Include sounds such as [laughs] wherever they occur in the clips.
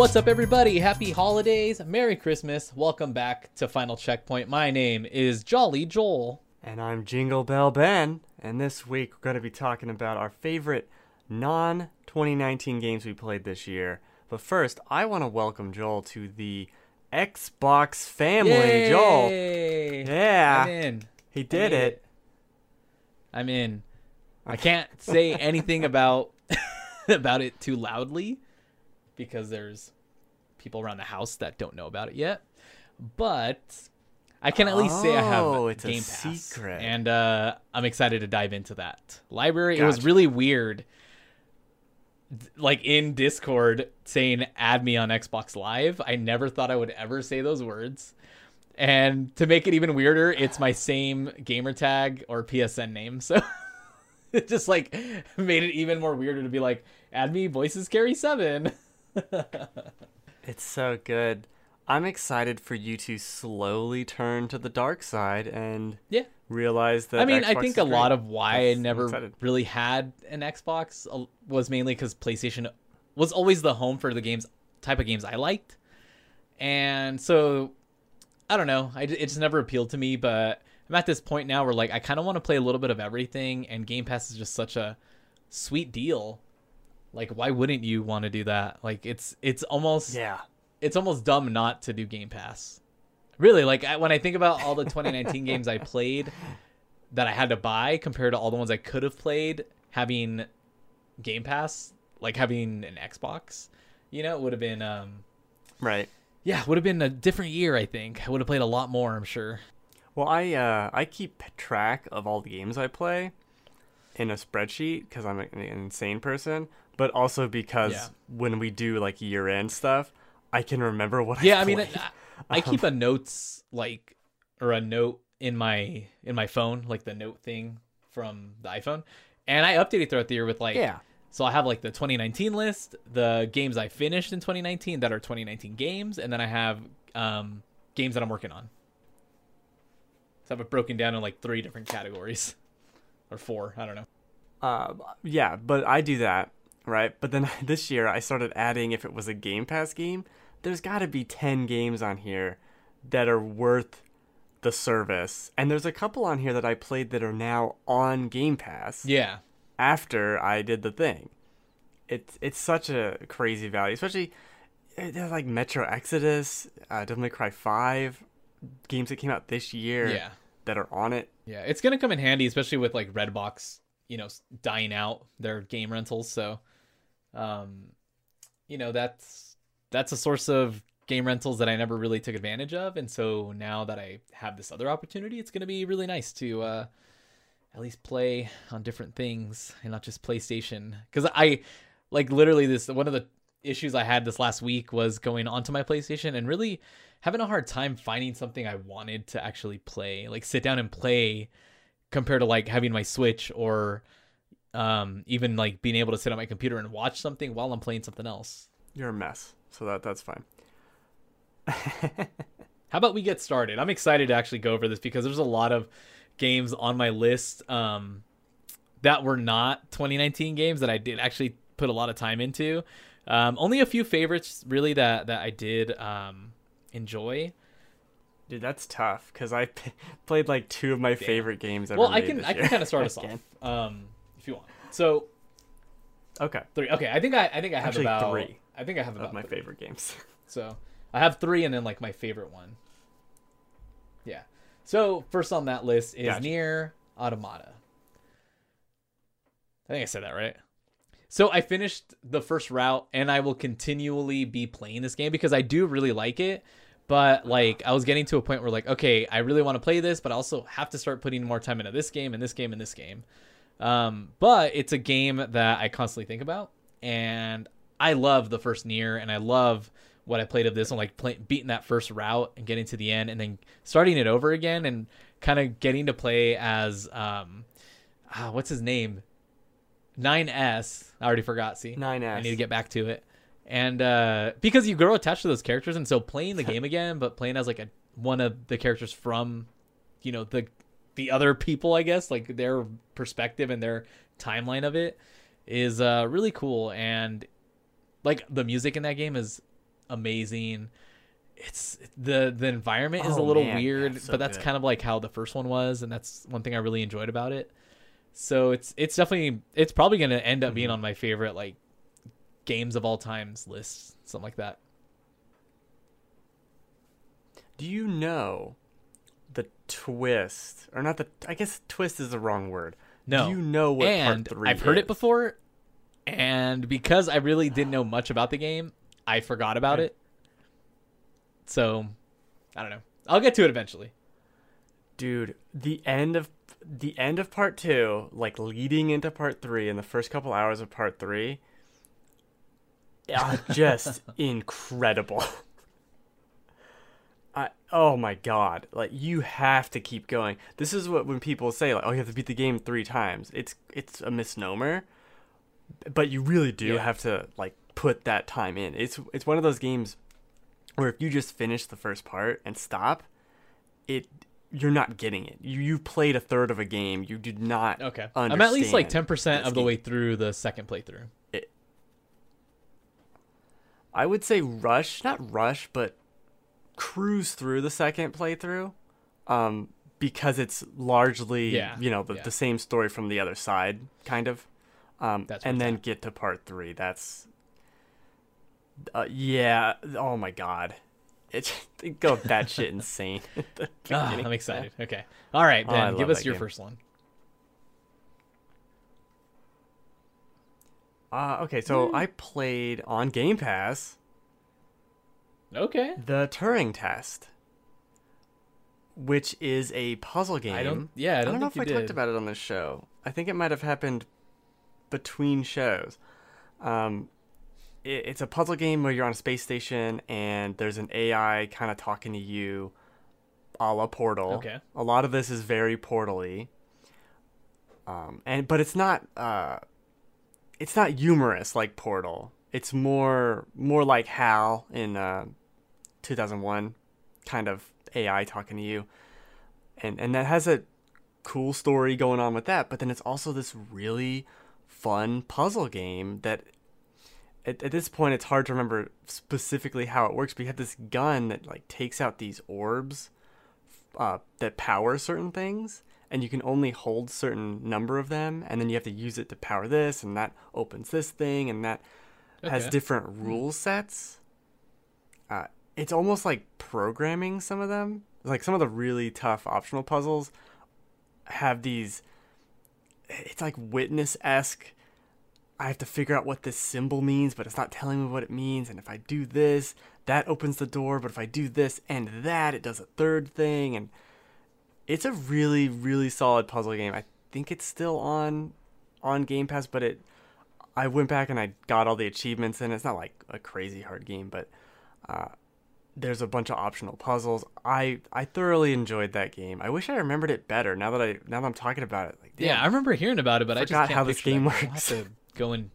What's up, everybody? Happy holidays, Merry Christmas. Welcome back to Final Checkpoint. My name is Jolly Joel. And I'm Jingle Bell Ben, and this week we're going to be talking about our favorite non 2019 games we played this year. But first, I want to welcome Joel to the Xbox family. Joel. Yeah. I'm in. He did it. it. I'm in. I can't say [laughs] anything about [laughs] about it too loudly because there's people around the house that don't know about it yet. But I can at least say I have Oh, it's a Game Pass, secret. and uh, I'm excited to dive into that library. It was really weird, like in Discord saying "add me on Xbox Live." I never thought I would ever say those words. And to make it even weirder, it's my [sighs] same gamer tag or PSN name. [laughs] So it just like made it even more weirder to be like, add me voices carry seven. [laughs] [laughs] It's so good. I'm excited for you to slowly turn to the dark side and Yeah. realize that. I mean, I think a lot of why I That's- never excited. really had an Xbox uh, was mainly because PlayStation was always the home for the games type of games I liked, and so I don't know. I, it just never appealed to me. But I'm at this point now where like I kind of want to play a little bit of everything, and Game Pass is just such a sweet deal. Like, why wouldn't you want to do that? Like, it's it's almost Yeah. it's almost dumb not to do Game Pass. Really, like I, when I think about all the 2019 [laughs] games I played that I had to buy compared to all the ones I could have played having Game Pass, like having an Xbox, you know, it would have been um Right. yeah, would have been a different year, I think. I would have played a lot more, I'm sure. Well, I uh, I keep track of all the games I play in a spreadsheet because I'm an insane person, but also because Yeah. when we do like year end stuff, I can remember what. Yeah, I I mean, I. I [laughs] keep a notes like or a note in my in my phone, like the note thing from the iPhone, and I update it throughout the year with like yeah, So I have like the 2019 list, the games I finished in 2019 that are 2019 games, and then I have um, games that I'm working on. So I have it broken down in like three different categories, or four. I don't know. uh, yeah, but I do that right. But then [laughs] this year I started adding if it was a Game Pass game, there's got to be ten games on here that are worth the service, and there's a couple on here that I played that are now on Game Pass. Yeah, after I did the thing. It's it's such a crazy value, especially eh, there's like Metro Exodus, uh, Devil May Cry Five, games that came out this year yeah, that are on it. yeah. It's gonna come in handy, especially with like Redbox, you know, dying out their game rentals. So, um, you know, that's that's a source of game rentals that I never really took advantage of, and so now that I have this other opportunity, it's gonna be really nice to uh, at least play on different things and not just PlayStation. Because I like literally this one of the issues I had this last week was going onto my PlayStation and really having a hard time finding something I wanted to actually play, like sit down and play compared to like having my Switch or um even like being able to sit on my computer and watch something while I'm playing something else. You're a mess, so that that's fine. [laughs] How about we get started? I'm excited to actually go over this because there's a lot of games on my list um, that were not 2019 games that I did actually put a lot of time into. Um, only a few favorites really that that I did um, enjoy. Dude, that's tough because I p- [laughs] played like two of my favorite games ever Well, I can I can kind of start us [laughs] off um, if you want. So Okay, three. Okay, I think I I think I have Actually, about three I think I have about my three. favorite games. [laughs] So I have three and then like my favorite one. Yeah. So first on that list is Gotcha. Nier Automata. I think I said that right. So I finished the first route and I will continually be playing this game because I do really like it. But like I was getting to a point where like, okay, I really want to play this, but I also have to start putting more time into this game and this game and this game. Um, but it's a game that I constantly think about, and I love the first Nier, and I love what I played of this and like play, beating that first route and getting to the end, and then starting it over again and kind of getting to play as um, ah, what's his name, 9S. I already forgot. See, 9S. I need to get back to it. And uh, because you grow attached to those characters, and so playing the [laughs] game again, but playing as like a one of the characters from, you know, the the other people, I guess, like their perspective and their timeline of it is uh, really cool. And like the music in that game is amazing. It's the the environment is a Oh, little man. weird, Yeah, so but that's good. kind of like how the first one was, and that's one thing I really enjoyed about it. So it's it's definitely it's probably gonna end up being Mhm. on my favorite like games of all times list, something like that. Do you know the twist, or not the? I guess twist is the wrong word. No, Do you know what and part three I've heard is? it before, and because I really didn't know much about the game, I forgot about Okay. it. So, I don't know. I'll get to it eventually. Dude, the end of the end of part two, like leading into part three, in the first couple hours of part three, uh, are [laughs] just incredible. [laughs] I oh my god! Like you have to keep going. This is what when people say like, "Oh, you have to beat the game three times." It's it's a misnomer, but you really do Yeah. have to like put that time in. It's it's one of those games where if you just finish the first part and stop, it you're not getting it. You you played a third of a game. You did not. Okay, I'm at least like 10% of the game. way through the second playthrough. it, I would say rush, not rush, but cruise through the second playthrough, um, because it's largely Yeah, you know the, yeah. the same story from the other side, kind of. Um, That's and then at. get to part three. That's uh, yeah. Oh my god, it it go batshit insane. at the Ah, beginning. I'm excited. Okay, all right, Oh, Ben, give us your game. first one. Uh, okay, so I played on Game Pass Okay, the Turing Test, which is a puzzle game. I don't. Yeah, I I don't, don't, know if I you talked about it on this show. I think it might have happened between shows. Um, it, it's a puzzle game where you're on a space station and there's an AI kind of talking to you, a la Portal. Okay. A lot of this is very Portal-y. Um, and but it's not. Uh, it's not humorous like Portal. It's more more like Hal in uh, 2001, kind of AI talking to you, and and that has a cool story going on with that. But then it's also this really fun puzzle game that at, at this point it's hard to remember specifically how it works. But you have this gun that like takes out these orbs uh, that power certain things, and you can only hold certain number of them, and then you have to use it to power this, and that opens this thing, and that has different rule sets. Uh, it's almost like programming some of them. Like some of the really tough optional puzzles have these. It's like witness esque. I have to figure out what this symbol means, but it's not telling me what it means. And if I do this, that opens the door. But if I do this and that, it does a third thing. And it's a really, really solid puzzle game. I think it's still on on Game Pass, but it I went back and I got all the achievements and it's not like a crazy hard game, but uh, there's a bunch of optional puzzles. I I thoroughly enjoyed that game. I wish I remembered it better now that I now that I'm talking about it. Like, Yeah, I remember hearing about it, but I just Forgot can't how this game that. I'll have works. to go and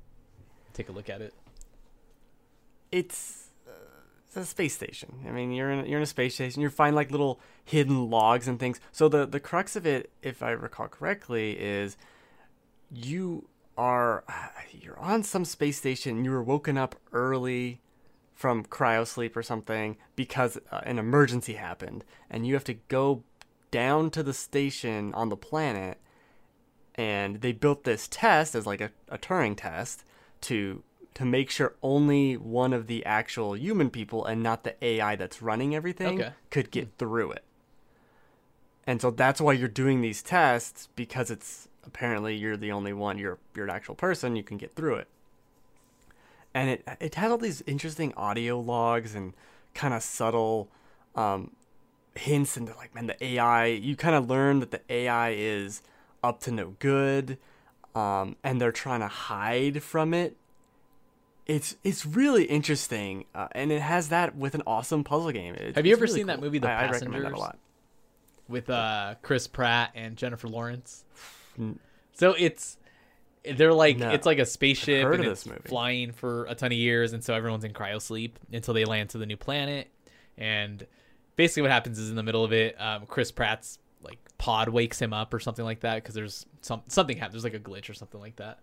take a look at it. it's, uh, it's a space station. I mean, you're in you're in a space station. You find like little hidden logs and things. So the the crux of it, if I recall correctly, is you are [sighs] you're on some space station. You were woken up early from cryo sleep or something because uh, an emergency happened, and you have to go down to the station on the planet. And they built this test as like a, a Turing test to to make sure only one of the actual human people and not the AI that's running everything Okay. could get through it. And so that's why you're doing these tests because it's apparently you're the only one, you're you're an actual person, you can get through it. And it it has all these interesting audio logs and kind of subtle um, hints into like man the AI. You kind of learn that the AI is up to no good, um, and they're trying to hide from it it's it's really interesting, uh, and it has that with an awesome puzzle game. It- Have you ever really seen that movie, The I, I recommend that a lot. with uh Chris Pratt and Jennifer Lawrence. So it's they're like No. it's like a spaceship and it's flying for a ton of years and so everyone's in cryosleep until they land to the new planet and basically what happens is in the middle of it um, Chris Pratt's like pod wakes him up or something like that because there's some something happens there's like a glitch or something like that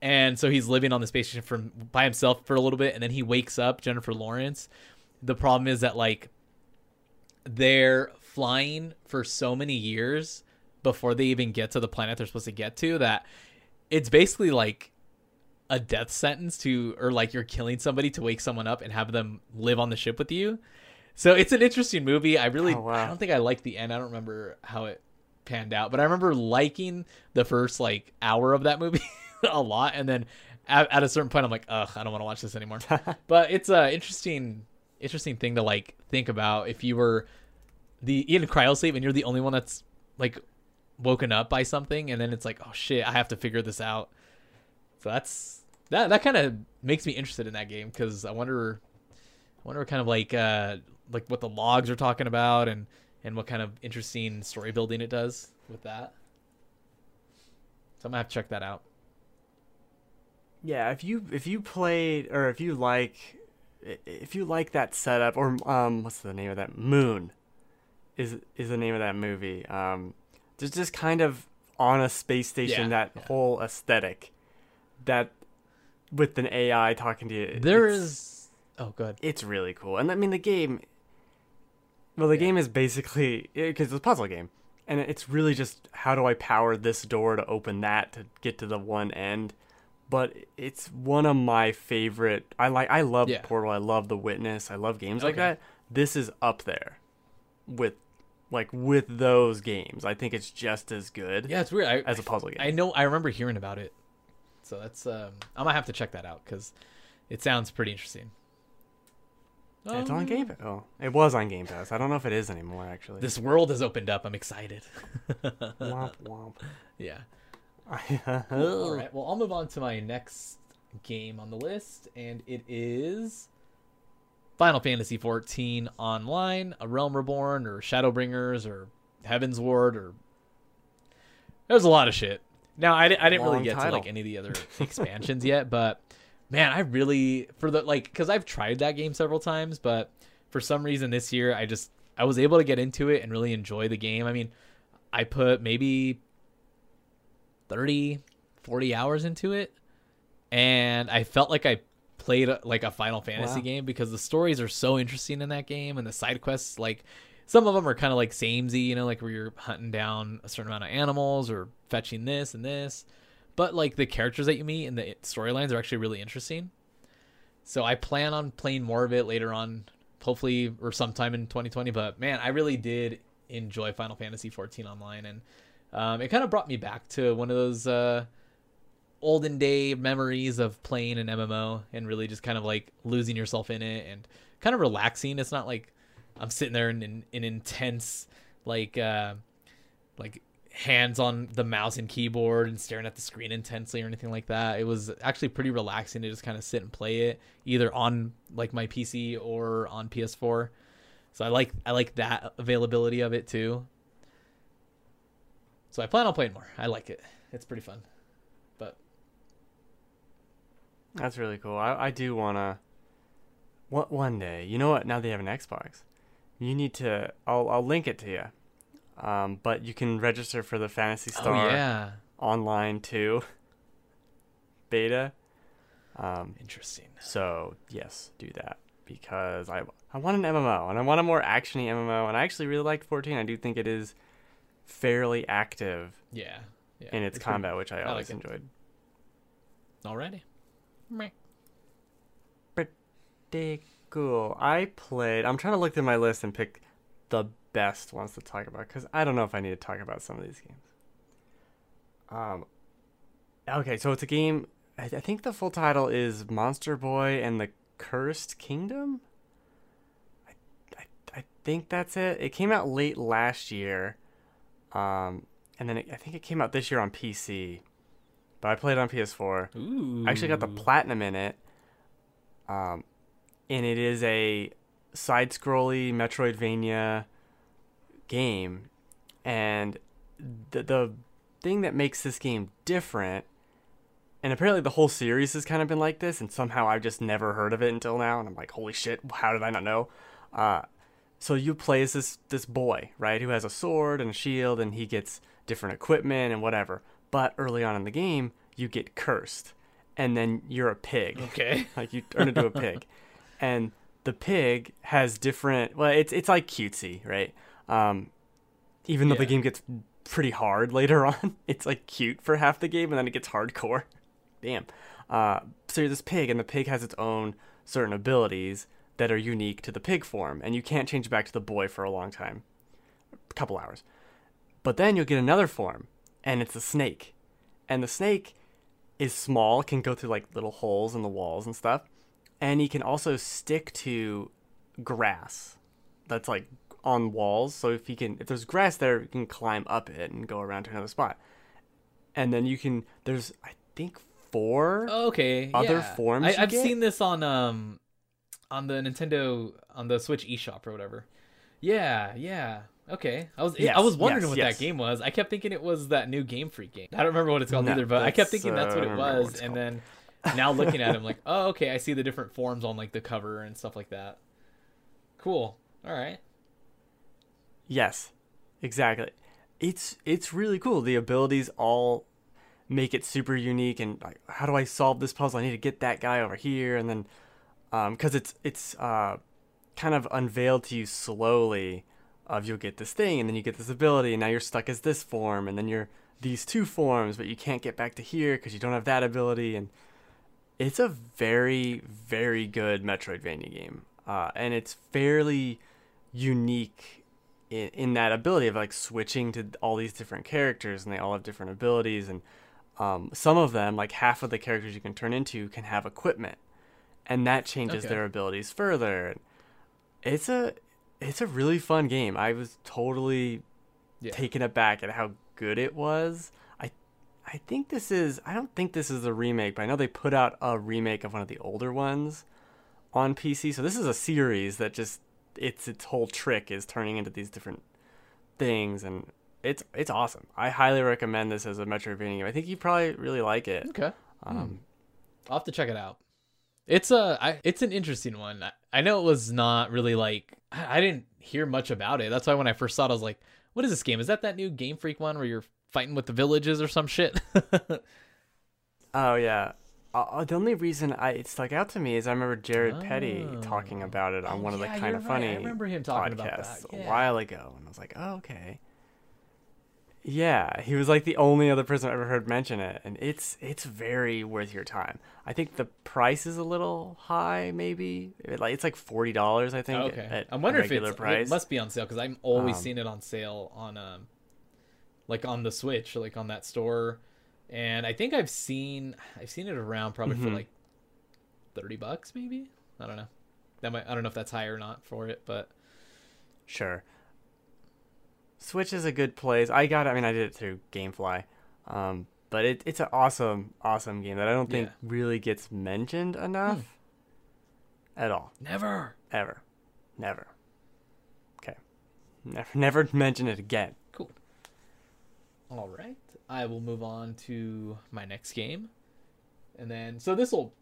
and so he's living on the space station for by himself for a little bit, and then he wakes up Jennifer Lawrence. The problem is that like they're flying for so many years before they even get to the planet they're supposed to get to that it's basically like a death sentence to or like you're killing somebody to wake someone up and have them live on the ship with you. So it's an interesting movie. I really Oh, wow. I don't think I liked the end. I don't remember how it panned out, but I remember liking the first like hour of that movie [laughs] a lot and then at, at a certain point I'm like, "Ugh, I don't want to watch this anymore." [laughs] but it's a interesting interesting thing to like think about if you were the in cryosleep and you're the only one that's like woken up by something and then it's like, "Oh shit, I have to figure this out." So that's that that kind of makes me interested in that game cuz I wonder I wonder kind of like uh like what the logs are talking about and and what kind of interesting story building it does with that. So I'm to have to check that out. Yeah, if you if you played or if you like if you like that setup or um what's the name of that Moon is is the name of that movie. Um just just kind of on a space station Yeah, that yeah. whole aesthetic that with an AI talking to you. There is Oh, good. it's really cool. And I mean, the game. Well, the game is basically because it's a puzzle game, and it's really just how do I power this door to open that to get to the one end. But it's one of my favorite. I like. I love Yeah. Portal. I love The Witness. I love games like that. This is up there, with, like with those games. I think it's just as good Yeah, it's weird. I, as a puzzle game. I know I remember hearing about it. So that's um I might have to check that out cuz it sounds pretty interesting. it's on Um, Game Pass. Oh, it was on Game Pass. I don't know if it is anymore. Actually. This world has opened up. I'm excited. [laughs] womp womp. yeah. [laughs] All right. Well, I'll move on to my next game on the list, and it is Final Fantasy XIV Online, A Realm Reborn, or Shadowbringers, or Heavensward, or there's a lot of shit. Now, I, I didn't really Long get to like any of the other [laughs] expansions yet, but man, I really for the like because I've tried that game several times, but for some reason this year I just I was able to get into it and really enjoy the game. I mean, I put maybe 30 40 hours into it and i felt like i played a, like a final fantasy Wow. game because the stories are so interesting in that game and the side quests like some of them are kind of like samey you know like where you're hunting down a certain amount of animals or fetching this and this but like the characters that you meet and the storylines are actually really interesting so i plan on playing more of it later on hopefully or sometime in 2020 but man i really did enjoy final fantasy 14 online and um, it kind of brought me back to one of those uh, olden day memories of playing an MMO and really just kind of like losing yourself in it and kind of relaxing. It's not like I'm sitting there in in, in intense like uh, like hands on the mouse and keyboard and staring at the screen intensely or anything like that. It was actually pretty relaxing to just kind of sit and play it either on like my PC or on PS4. So I like I like that availability of it too. So I plan on playing more. I like it. It's pretty fun. That's really cool. I, I do wanna. What one day? You know what? Now they have an Xbox, you need to. I'll I'll link it to you. Um, but you can register for the Phantasy Star oh yeah, online too. [laughs] Beta. Um, interesting. so yes, do that because I I want an MMO and I want a more actiony MMO and I actually really liked 14. I do think it is fairly active Yeah, yeah. in its, it's pretty- combat, which I I always like enjoyed. Alrighty. Pretty cool. I played. I'm trying to look through my list and pick the best ones to talk about because I don't know if I need to talk about some of these games. Um. Okay, so it's a game. I, I think the full title is Monster Boy and the Cursed Kingdom. I, I, I think that's it. It came out late last year, um, and then it, I think it came out this year on PC. But I played on PS4. Ooh. I actually got the platinum in it. Um, and it is a side scrolly Metroidvania game. And the, the thing that makes this game different, and apparently the whole series has kind of been like this, and somehow I've just never heard of it until now. And I'm like, holy shit, how did I not know? Uh, so you play as this this boy, right, who has a sword and a shield, and he gets different equipment and whatever. But early on in the game, you get cursed, and then you're a pig. Okay. [laughs] like you turn into a pig, and the pig has different. Well, it's it's like cutesy, right? Um, even though the game gets pretty hard later [laughs] on, it's like cute for half the game, and then it gets hardcore. [laughs] Damn. Uh, so you're this pig, and the pig has its own certain abilities that are unique to the pig form, and you can't change back to the boy for a long time, a couple hours. But then you'll get another form, and it's a snake, and the snake is small, can go through like little holes in the walls and stuff, and he can also stick to grass that's like on walls. So if he can, if there's grass there, you can climb up it and go around to another spot. And then you can. There's I think four. Okay. Other yeah. forms I, get? seen this on um on the Nintendo on the Switch eShop or whatever. Yeah, yeah. Okay. I was Yes, I was wondering yes, what yes. that game was. I kept thinking it was that new Game Freak game. I don't remember what it's called No, either, but I kept thinking that's uh, what it what was. And called. then now looking at it, I'm like, [laughs] oh, okay. I see the different forms on like the cover and stuff like that. Cool. All right. Yes, exactly. It's it's really cool. The abilities all make it super unique. And like, how do I solve this puzzle? I need to get that guy over here, and then because it's it's uh, kind of unveiled to you slowly. Of you'll get this thing, and then you get this ability, and now you're stuck as this form, and then you're these two forms, but you can't get back to here because you don't have that ability, and it's a very very good Metroidvania game, uh, and it's fairly unique in, in that ability of like switching to all these different characters and they all have different abilities and um, some of them like half of the characters you can turn into can have equipment and that changes Okay. their abilities further it's a it's a really fun game. I was totally Yeah. taken aback at how good it was. I i think this is i don't think this is a remake but i know they put out a remake of one of the older ones on pc so this is a series that just it's its whole trick is turning into these different things and it's it's awesome. I highly recommend this as a metroidvania game. I think you probably really like it. Okay. um I'll have to check it out. It's a, I, it's an interesting one. I, I know it was not really like I, I didn't hear much about it. That's why when I first saw it, I was like, "What is this game? Is that that new Game Freak one where you're fighting with the villages or some shit?" [laughs] oh yeah uh, uh, the only reason I it stuck out to me is I remember Jared Petty Oh. talking about it on Oh, one of the yeah, kind of right. funny I remember him talking about that, podcasts yeah. a while ago, and I was like, oh okay. Yeah, he was like the only other person I ever heard mention it, and it's it's very worth your time. I think the price is a little high, maybe It- like it's like forty dollars. I think. okay. at I'm wondering if it's, price. it must be on sale because I'm always Um, seeing it on sale on um, like on the Switch, like on that store, and I think I've seen I've seen it around probably for Mhm. like thirty bucks, maybe. I don't know. That might I don't know if that's high or not for it, but Sure. Switch is a good place. I got. it- I mean, I did it through GameFly, um, but it, it's an awesome, awesome game that I don't think Yeah. really gets mentioned enough at all, never. ever, never. Okay, never, [laughs] never mention it again. Cool. All right. I will move on to my next game. And then so this will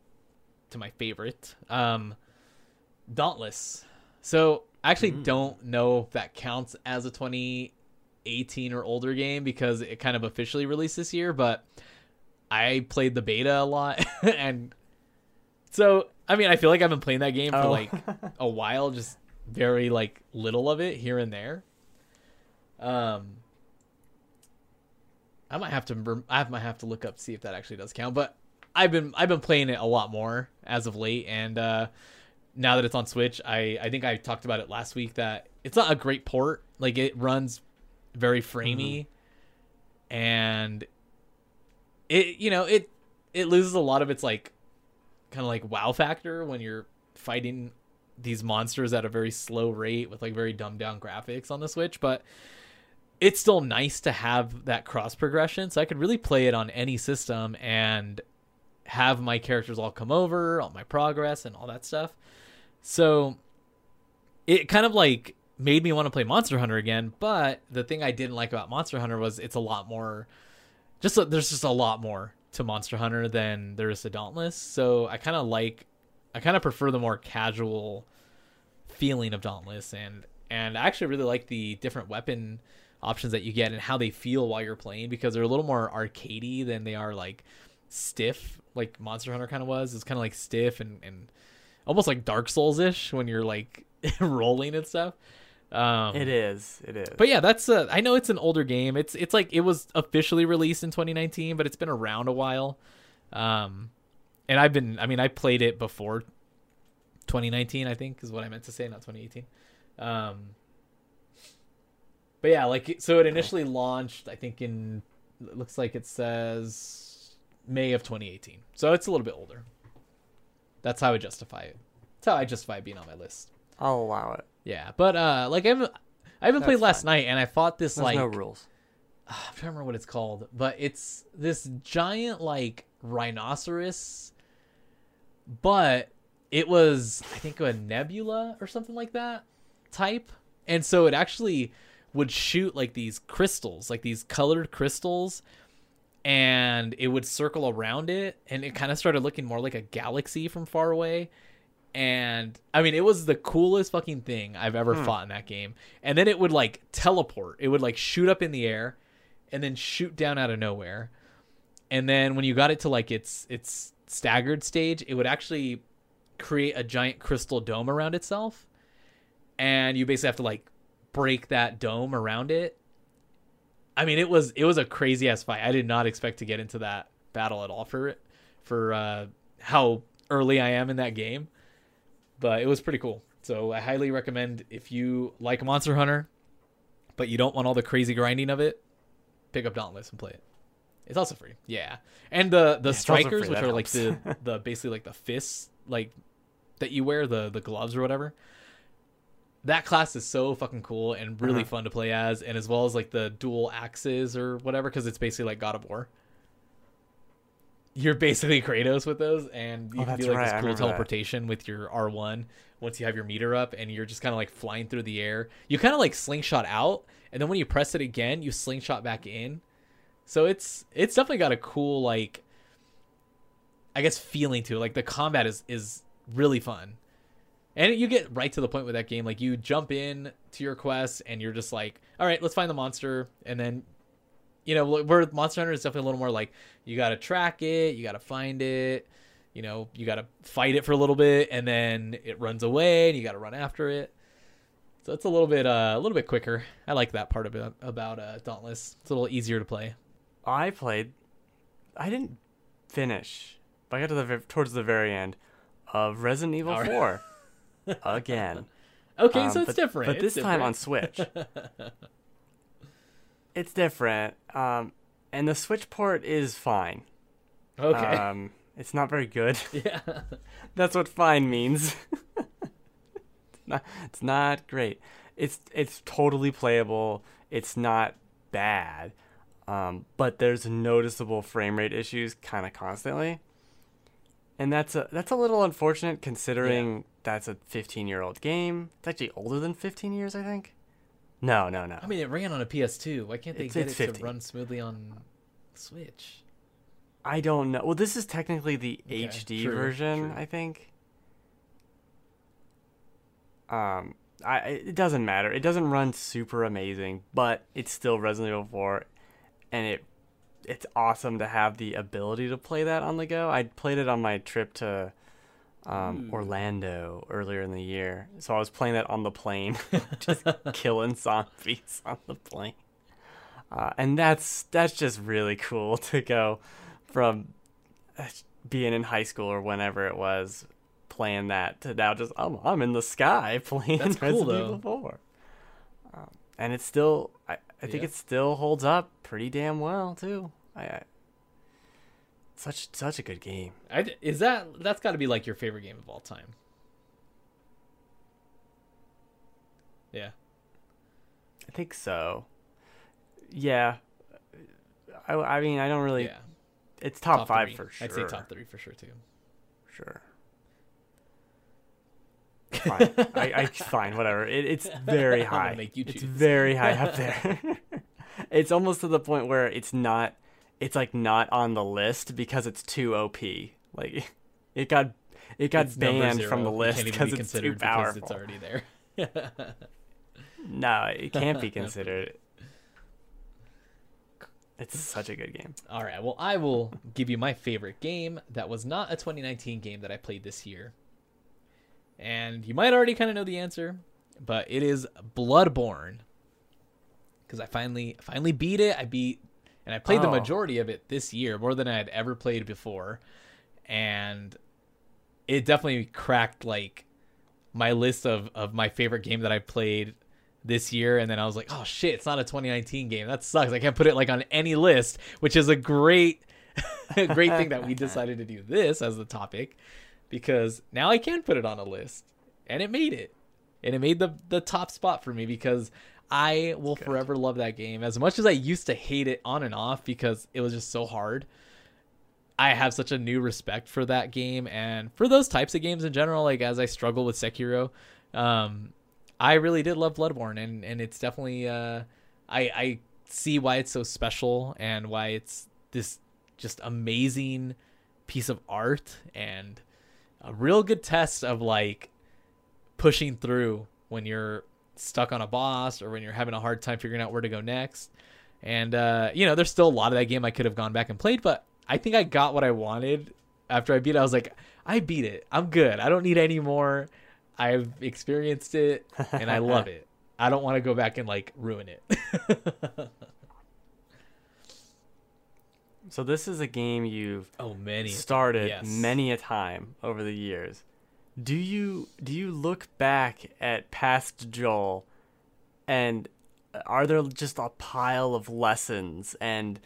to my favorite. Um Dauntless. So I actually Mm. don't know if that counts as a 2018 or older game because it kind of officially released this year, but I played the beta a lot [laughs] and so I mean I feel like I've been playing that game for Oh. like [laughs] a while, just very like little of it here and there. Um, I might have to I might have to look up see if that actually does count. But I've been I've been playing it a lot more as of late, and uh, now that it's on Switch, I I think I talked about it last week that it's not a great port. Like it runs very framey, mm-hmm. and it you know it it loses a lot of its like kind of like wow factor when you're fighting these monsters at a very slow rate with like very dumbed down graphics on the Switch, but it's still nice to have that cross progression. So I could really play it on any system and have my characters all come over, all my progress and all that stuff. So it kind of like made me want to play Monster Hunter again, but the thing I didn't like about Monster Hunter was it's a lot more just there's just a lot more to Monster Hunter than there is to Dauntless. So I kind of like I kind of prefer the more casual feeling of Dauntless and and I actually really like the different weapon options that you get and how they feel while you're playing because they're a little more arcadey than they are like stiff like Monster Hunter kind of was. It's kind of like stiff and and almost like Dark Souls ish when you're like [laughs] rolling and stuff. Um, It is. It is. But yeah, that's uh, I know it's an older game. It's it's like it was officially released in 2019, but it's been around a while. Um, and I've been I mean I played it before 2019, I think is what I meant to say, not 2018. Um, but yeah, like so it initially launched I think in it looks like it says May of 2018. So it's a little bit older. That's how I justify it. That's how I justify being on my list. I'll allow it. Yeah, but uh, like I haven't, I haven't played last fine. night, and I fought this There's like no rules. I'm trying to remember what it's called, but it's this giant like rhinoceros, but it was I think a nebula or something like that type, and so it actually would shoot like these crystals, like these colored crystals, and it would circle around it, and it kind of started looking more like a galaxy from far away. And I mean, it was the coolest fucking thing I've ever hmm. fought in that game. And then it would like teleport. It would like shoot up in the air and then shoot down out of nowhere. And then when you got it to like its its staggered stage, it would actually create a giant crystal dome around itself. And you basically have to like break that dome around it. I mean, it was it was a crazy ass fight. I did not expect to get into that battle at all for it for uh how early I am in that game. But it was pretty cool. So I highly recommend if you like Monster Hunter, but you don't want all the crazy grinding of it, pick up Dauntless and play it. It's also free. Yeah. And the the also strikers, free, which are like the [laughs] the basically like the fists like that you wear, the the gloves or whatever. That class is so fucking cool and really Uh-huh. fun to play as, and as well as like the dual axes or whatever, because it's basically like God of War. You're basically Kratos with those, and you Oh, can do like right, this cool remember that. teleportation with your R1 once you have your meter up, and you're just kind of like flying through the air. You kind of like slingshot out, and then when you press it again, you slingshot back in. So it's it's definitely got a cool like, I guess feeling to it. Like the combat is is really fun, and you get right to the point with that game. Like you jump in to your quest, and you're just like, all right, let's find the monster, and then you know where monster hunter is definitely a little more like you gotta track it you gotta find it you know you gotta fight it for a little bit and then it runs away and you gotta run after it so it's a little bit uh, a little bit quicker i like that part of it about uh, dauntless it's a little easier to play I played. I didn't finish. But I got to the towards the very end of Resident Evil All right. [laughs] Again. [laughs] okay Um, so it's but, different But It's this time on. Switch. [laughs] it's different. Um, and the Switch port is fine. okay Um, it's not very good. [laughs] yeah That's what fine means. it's, not, it's not great. It's it's totally playable. It's not bad. Um, but there's noticeable frame rate issues kind of constantly. And that's a that's a little unfortunate considering that's a 15 year old game. It's actually older than 15 years, I think. No, no, no. i mean it ran on a ps2 why can't they It's- get it's it 15. to run smoothly on switch I don't know. Well, this is technically the Okay, HD true, version, true. I think. Um, I it doesn't matter. It doesn't run super amazing, but it's still Resident Evil 4, and it it's awesome to have the ability to play that on the go. I played it on my trip to um, Ooh. Orlando earlier in the year, so I was playing that on the plane, [laughs] [laughs] just killing zombies on the plane. Uh, and that's that's just really cool [laughs] to go from uh, being in high school or whenever it was playing that to now just I'm I'm in the sky playing That's cool, Resident though. Evil 4. Um, and it still I, I think Yeah. it still holds up pretty damn well too. I, I such such a good game. I is that that's got to be like your favorite game of all time yeah I think so. Yeah. I, I mean I don't really yeah it's top, 5 three. for sure. i'd say top three for sure too Sure. Fine. I, I fine, whatever. It, it's very [laughs] high. make you it's very high up [laughs] there. [laughs] it's almost to the point where it's not it's like not on the list because it's too OP. Like it got it got It's banned from the list because be it's too powerful. because it's already there No, it can't be considered. It's such a good game. All right. Well, I will give you my favorite game that was not a 2019 game that I played this year. And you might already kind of know the answer, but it is Bloodborne. Cuz I finally finally beat it. I beat and I played the Oh. majority of it this year, more than I had ever played before. And it definitely cracked like my list of of my favorite game that I played this year and then I was like, "Oh shit, it's not a 2019 game. That sucks. I can't put it like on any list," which is a great [laughs] great thing that we [laughs] decided to do this as the topic because now I can put it on a list. And it made it. And it made the the top spot for me because I will Good. forever love that game. As much as I used to hate it on and off because it was just so hard. I have such a new respect for that game and for those types of games in general. Like as I struggle with Sekiro, um, I really did love Bloodborne, and and it's definitely uh, I I see why it's so special and why it's this just amazing piece of art and a real good test of like pushing through when you're stuck on a boss or when you're having a hard time figuring out where to go next. And uh, you know, there's still a lot of that game I could have gone back and played, but I think I got what I wanted after I beat it. I was like, I beat it. I'm good. I don't need any more. I've experienced it and I love [laughs] it. I don't want to go back and like ruin it. [laughs] So this is a game you've oh, many. started yes. many a time over the years. Do you do you look back at past Joel and are there just a pile of lessons and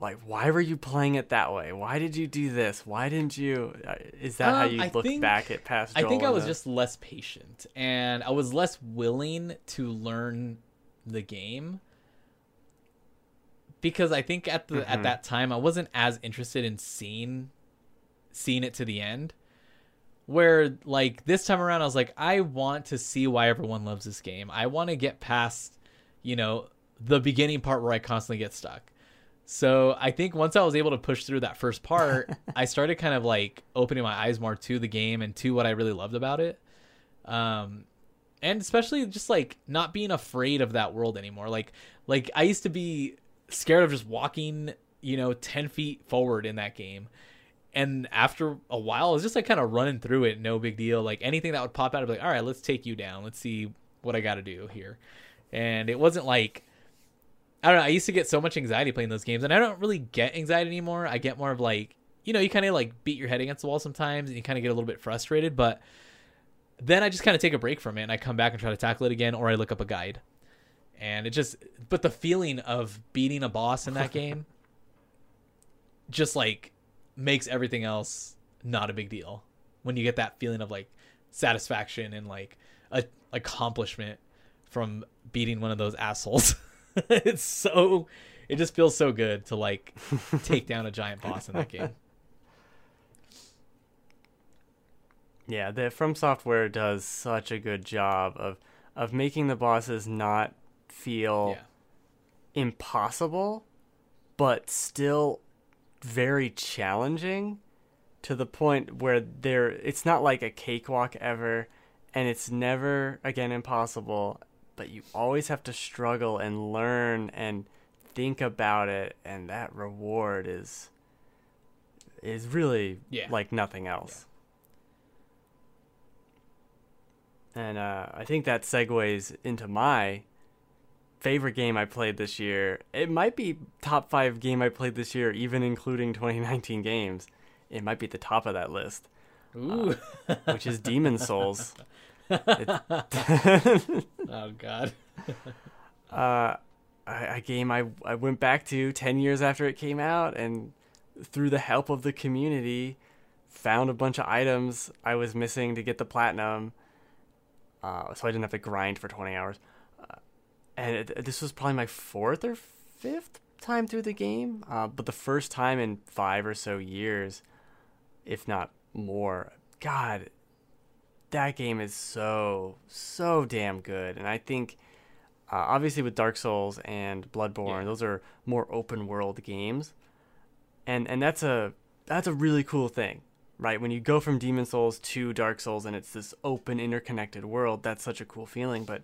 like why were you playing it that way? Why did you do this? Why didn't you uh, is that how Um, you I look think- back at past Joel I think I was the- just less patient and I was less willing to learn the game because I think at the at Mhm. that time I wasn't as interested in seeing seeing it to the end. Where like this time around I was like I want to see why everyone loves this game. I want to get past, you know, the beginning part where I constantly get stuck. So I think once I was able to push through that first part, [laughs] I started kind of like opening my eyes more to the game and to what I really loved about it. Um, and especially just like not being afraid of that world anymore. Like, like I used to be scared of just walking, you know, ten feet forward in that game. And after a while, I was just like kind of running through it, no big deal. Like anything that would pop out, I'd be like, all right, let's take you down. Let's see what I got to do here. And it wasn't like I don't know. I used to get so much anxiety playing those games, and I don't really get anxiety anymore. I get more of like, you know, you kind of like beat your head against the wall sometimes, and you kind of get a little bit frustrated. But then I just kind of take a break from it, and I come back and try to tackle it again, or I look up a guide. And it just, but the feeling of beating a boss in that [laughs] game, just like makes everything else not a big deal. When you get that feeling of like satisfaction and like a accomplishment from beating one of those assholes. [laughs] it's so it just feels so good to like take down a giant boss in that game. [laughs] Yeah, the From Software does such a good job of of making the bosses not feel Yeah. impossible, but still very challenging to the point where they're it's not like a cakewalk ever and it's never again impossible, but you always have to struggle and learn and think about it and that reward is is really Yeah. like nothing else. And uh, I think that segues into my favorite game I played this year. It might be top five game I played this year, even including 2019 games. It might be at the top of that list, Ooh. which is Demon's Souls. [laughs] oh god. [laughs] uh, a, game I, I went back to 10 years after it came out and through the help of the community found a bunch of items I was missing to get the platinum uh, so I didn't have to grind for 20 hours uh, and it, this was probably my fourth or fifth time through the game uh, but the first time in five or so years if not more god that game is so so damn good and I think uh, obviously, with Dark Souls and Bloodborne, Yeah. those are more open world games, and and that's a that's a really cool thing, right? When you go from Demon's Souls to Dark Souls, and it's this open, interconnected world, that's such a cool feeling. But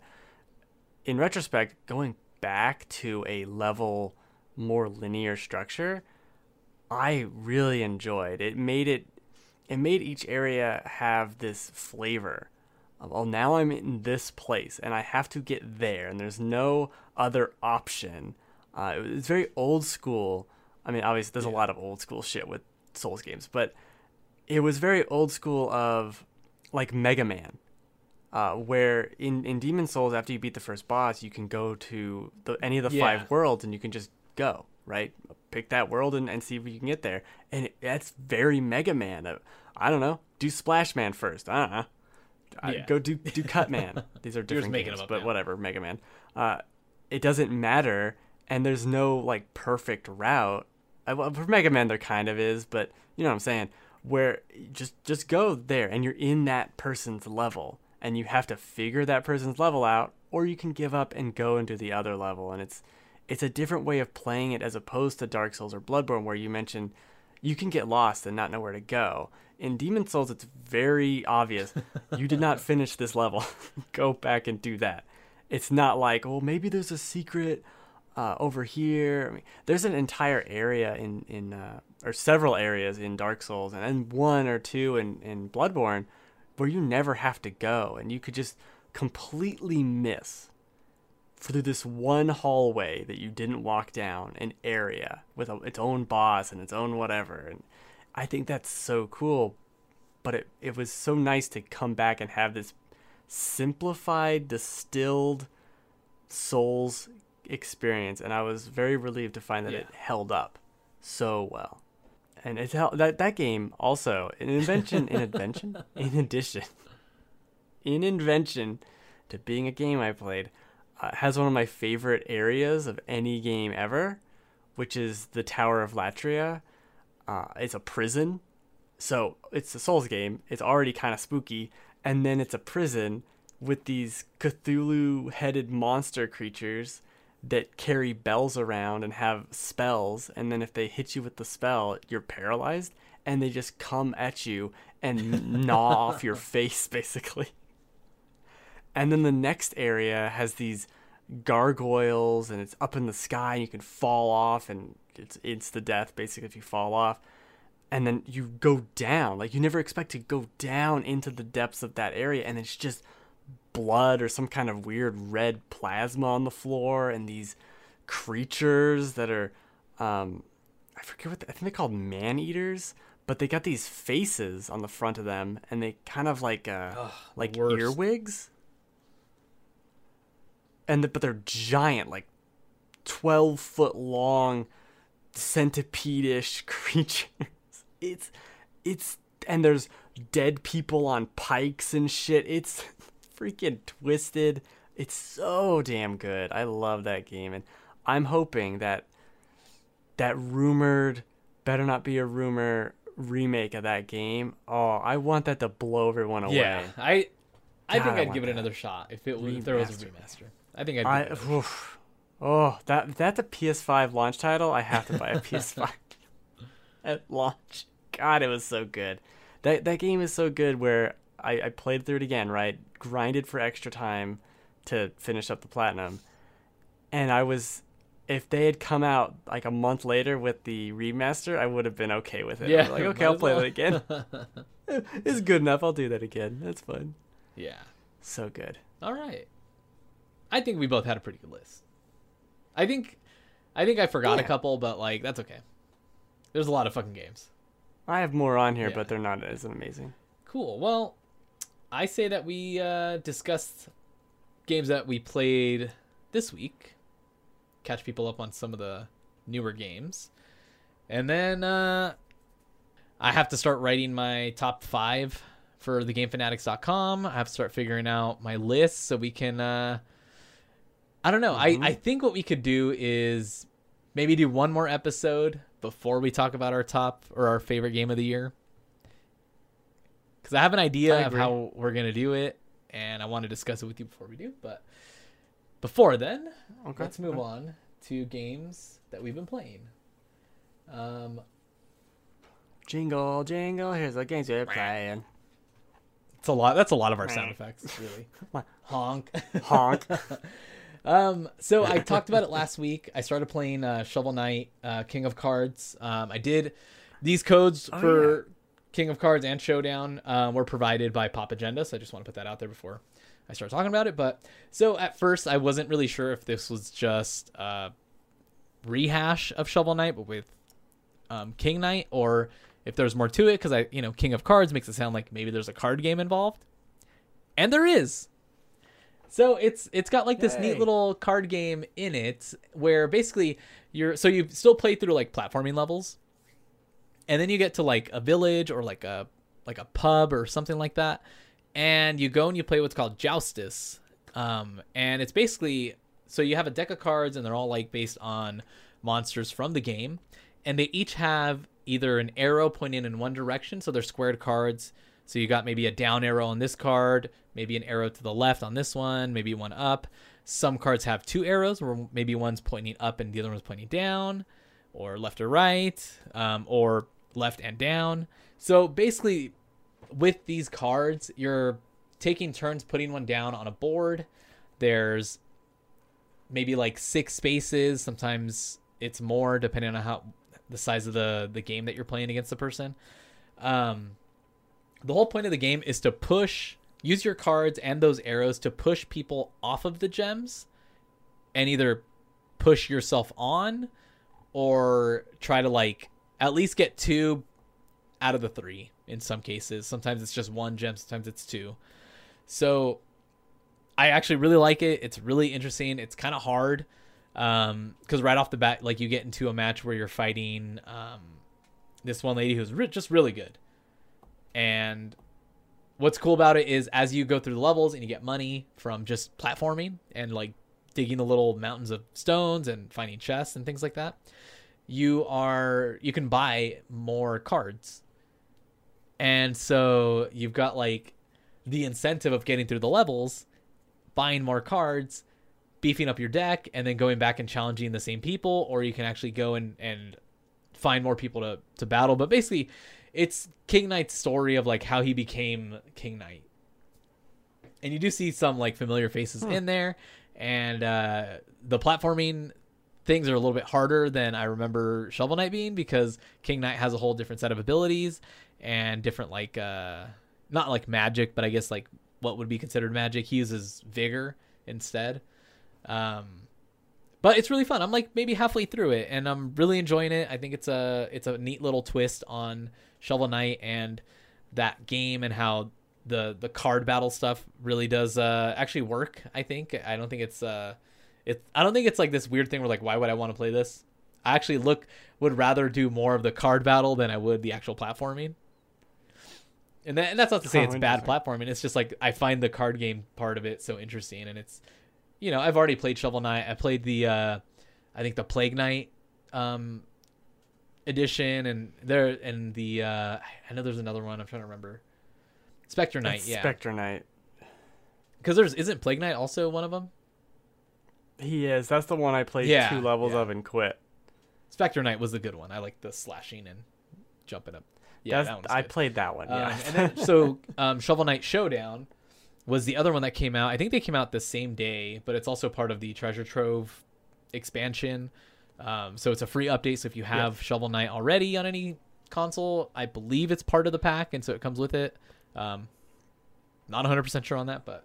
in retrospect, going back to a level more linear structure, I really enjoyed. It made it it made each area have this flavor. Of, oh, now I'm in this place and I have to get there, and there's no other option. Uh, it's very old school. I mean, obviously, there's a lot of old school shit with Souls games, but it was very old school of like Mega Man, uh, where in in Demon Souls, after you beat the first boss, you can go to the, any of the Yeah. five worlds and you can just go right, pick that world and, and see if you can get there, and it, that's very Mega Man. Uh, I don't know, do Splash Man first. I don't know. I- Yeah. Go do do Cut Man. [laughs] These are different games, but now. whatever. Mega Man. Uh, it doesn't matter, and there's no like perfect route. Uh, well, for Mega Man, there kind of is, but you know what I'm saying. Where just just go there, and you're in that person's level, and you have to figure that person's level out, or you can give up and go into the other level, and it's it's a different way of playing it as opposed to Dark Souls or Bloodborne, where you mentioned you can get lost and not know where to go. In Demon Souls, it's very obvious [laughs] you did not finish this level. [laughs] go back and do that. It's not like, oh, maybe there's a secret uh, over here. I mean, there's an entire area in in uh, or several areas in Dark Souls, and then one or two in in Bloodborne, where you never have to go, and you could just completely miss through this one hallway that you didn't walk down an area with a, its own boss and its own whatever. And i think that's so cool but it, it was so nice to come back and have this simplified distilled souls experience. And i was very relieved to find that Yeah. it held up so well and it's that that game also an invention in invention [laughs] in addition in invention to being a game I played, uh, has one of my favorite areas of any game ever, which is the Tower of Latria. Uh, it's a prison, so it's a Souls game. It's already kind of spooky, and then it's a prison with these Cthulhu-headed monster creatures that carry bells around and have spells, and then if they hit you with the spell, you're paralyzed, and they just come at you and [laughs] gnaw off your face, basically. And then the next area has these gargoyles and it's up in the sky and you can fall off and it's it's the death basically if you fall off. And then you go down. Like you never expect to go down into the depths of that area and it's just blood or some kind of weird red plasma on the floor and these creatures that are um I forget what the, I think they're called man eaters, but they got these faces on the front of them and they kind of like uh Ugh, like worst. earwigs. And the, but they're giant like 12 foot long centipede-ish [laughs] creatures. It's it's and there's dead people on pikes and shit. It's freaking twisted it's so damn good i love that game and i'm hoping that that rumored better not be a rumor remake of that game oh i want that to blow everyone away Yeah, I I God, think I I'd want give it that. another shot if it was if there was a Remaster. remaster. I think I'd. I oof. oh that that's a PS5 launch title. I have to buy a [laughs] PS5 at launch. God, it was so good. That that game is so good. Where I, I played through it again, right? Grinded for extra time to finish up the platinum, and I was. If they had come out like a month later with the remaster, I would have been okay with it. Yeah, like okay, I'll play well. that again. [laughs] [laughs] it's good enough. I'll do that again. That's fun. yeah. So good. All right. I think we both had a pretty good list. I think, I think I forgot a couple, but like that's okay. There's a lot of fucking games. I have more on here, Yeah. but they're not as amazing. Cool. Well, I say that we uh, discussed games that we played this week, catch people up on some of the newer games, and then uh, I have to start writing my top five for thegamefanatics.com. I have to start figuring out my list so we can. Uh, I don't know. Mhm. I I think what we could do is maybe do one more episode before we talk about our top or our favorite game of the year because I have an idea of how we're gonna do it, and I want to discuss it with you before we do. But before then, Okay. let's move on to games that we've been playing. Um, Jingle, jingle, here's the games we're playing. it's a lot. That's a lot of our sound effects, really. [laughs] Honk. Honk. [laughs] Um, so I talked about it last week. I started playing uh, Shovel Knight, uh, King of Cards. Um, I did these codes Oh, for yeah. King of Cards and Showdown uh, were provided by Pop Agenda. So I just want to put that out there before I start talking about it. But so at first, I wasn't really sure if this was just a rehash of Shovel Knight, but with um, King Knight, or if there's more to it. Because I, you know, King of Cards makes it sound like maybe there's a card game involved, and there is. So it's it's got like this Yay. neat little card game in it where basically you're so you still play through like platforming levels, and then you get to like a village or like a like a pub or something like that, and you go and you play what's called Joustus, um, and it's basically so you have a deck of cards and they're all like based on monsters from the game, and they each have either an arrow pointing in one direction, so they're squared cards. So you got maybe a down arrow on this card, maybe an arrow to the left on this one, maybe one up. Some cards have two arrows, where maybe one's pointing up and the other one's pointing down, or left or right, um, or left and down. So basically, with these cards, you're taking turns putting one down on a board. There's maybe like six spaces. Sometimes it's more depending on how the size of the the game that you're playing against the person. Um, the whole point of the game is to push use your cards and those arrows to push people off of the gems and either push yourself on or try to like at least get two out of the three in some cases. Sometimes it's just one gem sometimes it's two. So i actually really like it. It's really interesting. It's kind of hard um because right off the bat like you get into a match where you're fighting um this one lady who's re- just really good. And what's cool about it is as you go through the levels and you get money from just platforming and like digging the little mountains of stones and finding chests and things like that you are you can buy more cards. And so you've got like the incentive of getting through the levels buying more cards beefing up your deck and then going back and challenging the same people or you can actually go and and find more people to to battle. But basically it's king knight's story of like how he became king knight. And you do see some like familiar faces in there. And uh the platforming things are a little bit harder than i remember shovel knight being because king knight has a whole different set of abilities and different like uh not like magic but i guess like what would be considered magic. He uses vigor instead. Um but it's really fun. I'm like maybe halfway through it and i'm really enjoying it. I think it's a it's a neat little twist on shovel knight and that game and how the the card battle stuff really does uh actually work i think. I don't think it's uh it i don't think it's like this weird thing where like why would i want to play this? I actually look would rather do more of the card battle than i would the actual platforming. And, that, and that's not to say Oh, it's bad platforming it's just like i find the card game part of it so interesting and it's you know i've already played shovel knight i played the uh i think the plague knight um edition and there and the uh i know there's another one i'm trying to remember. Spectre knight That's yeah. Spectre Knight. because there's isn't plague knight also one of them He is. That's the one I played Yeah, two levels yeah. of and quit. spectre knight was the good one i like the slashing and jumping up yeah That's, that one's I good. played that one. Um, Yeah. and then, [laughs] so um, Shovel Knight Showdown was the other one that came out. I think they came out the same day, but it's also part of the Treasure Trove expansion. Um, so it's a free update. So if you have Shovel Knight already on any console, I believe it's part of the pack, and so it comes with it. Um, not 100% sure on that, but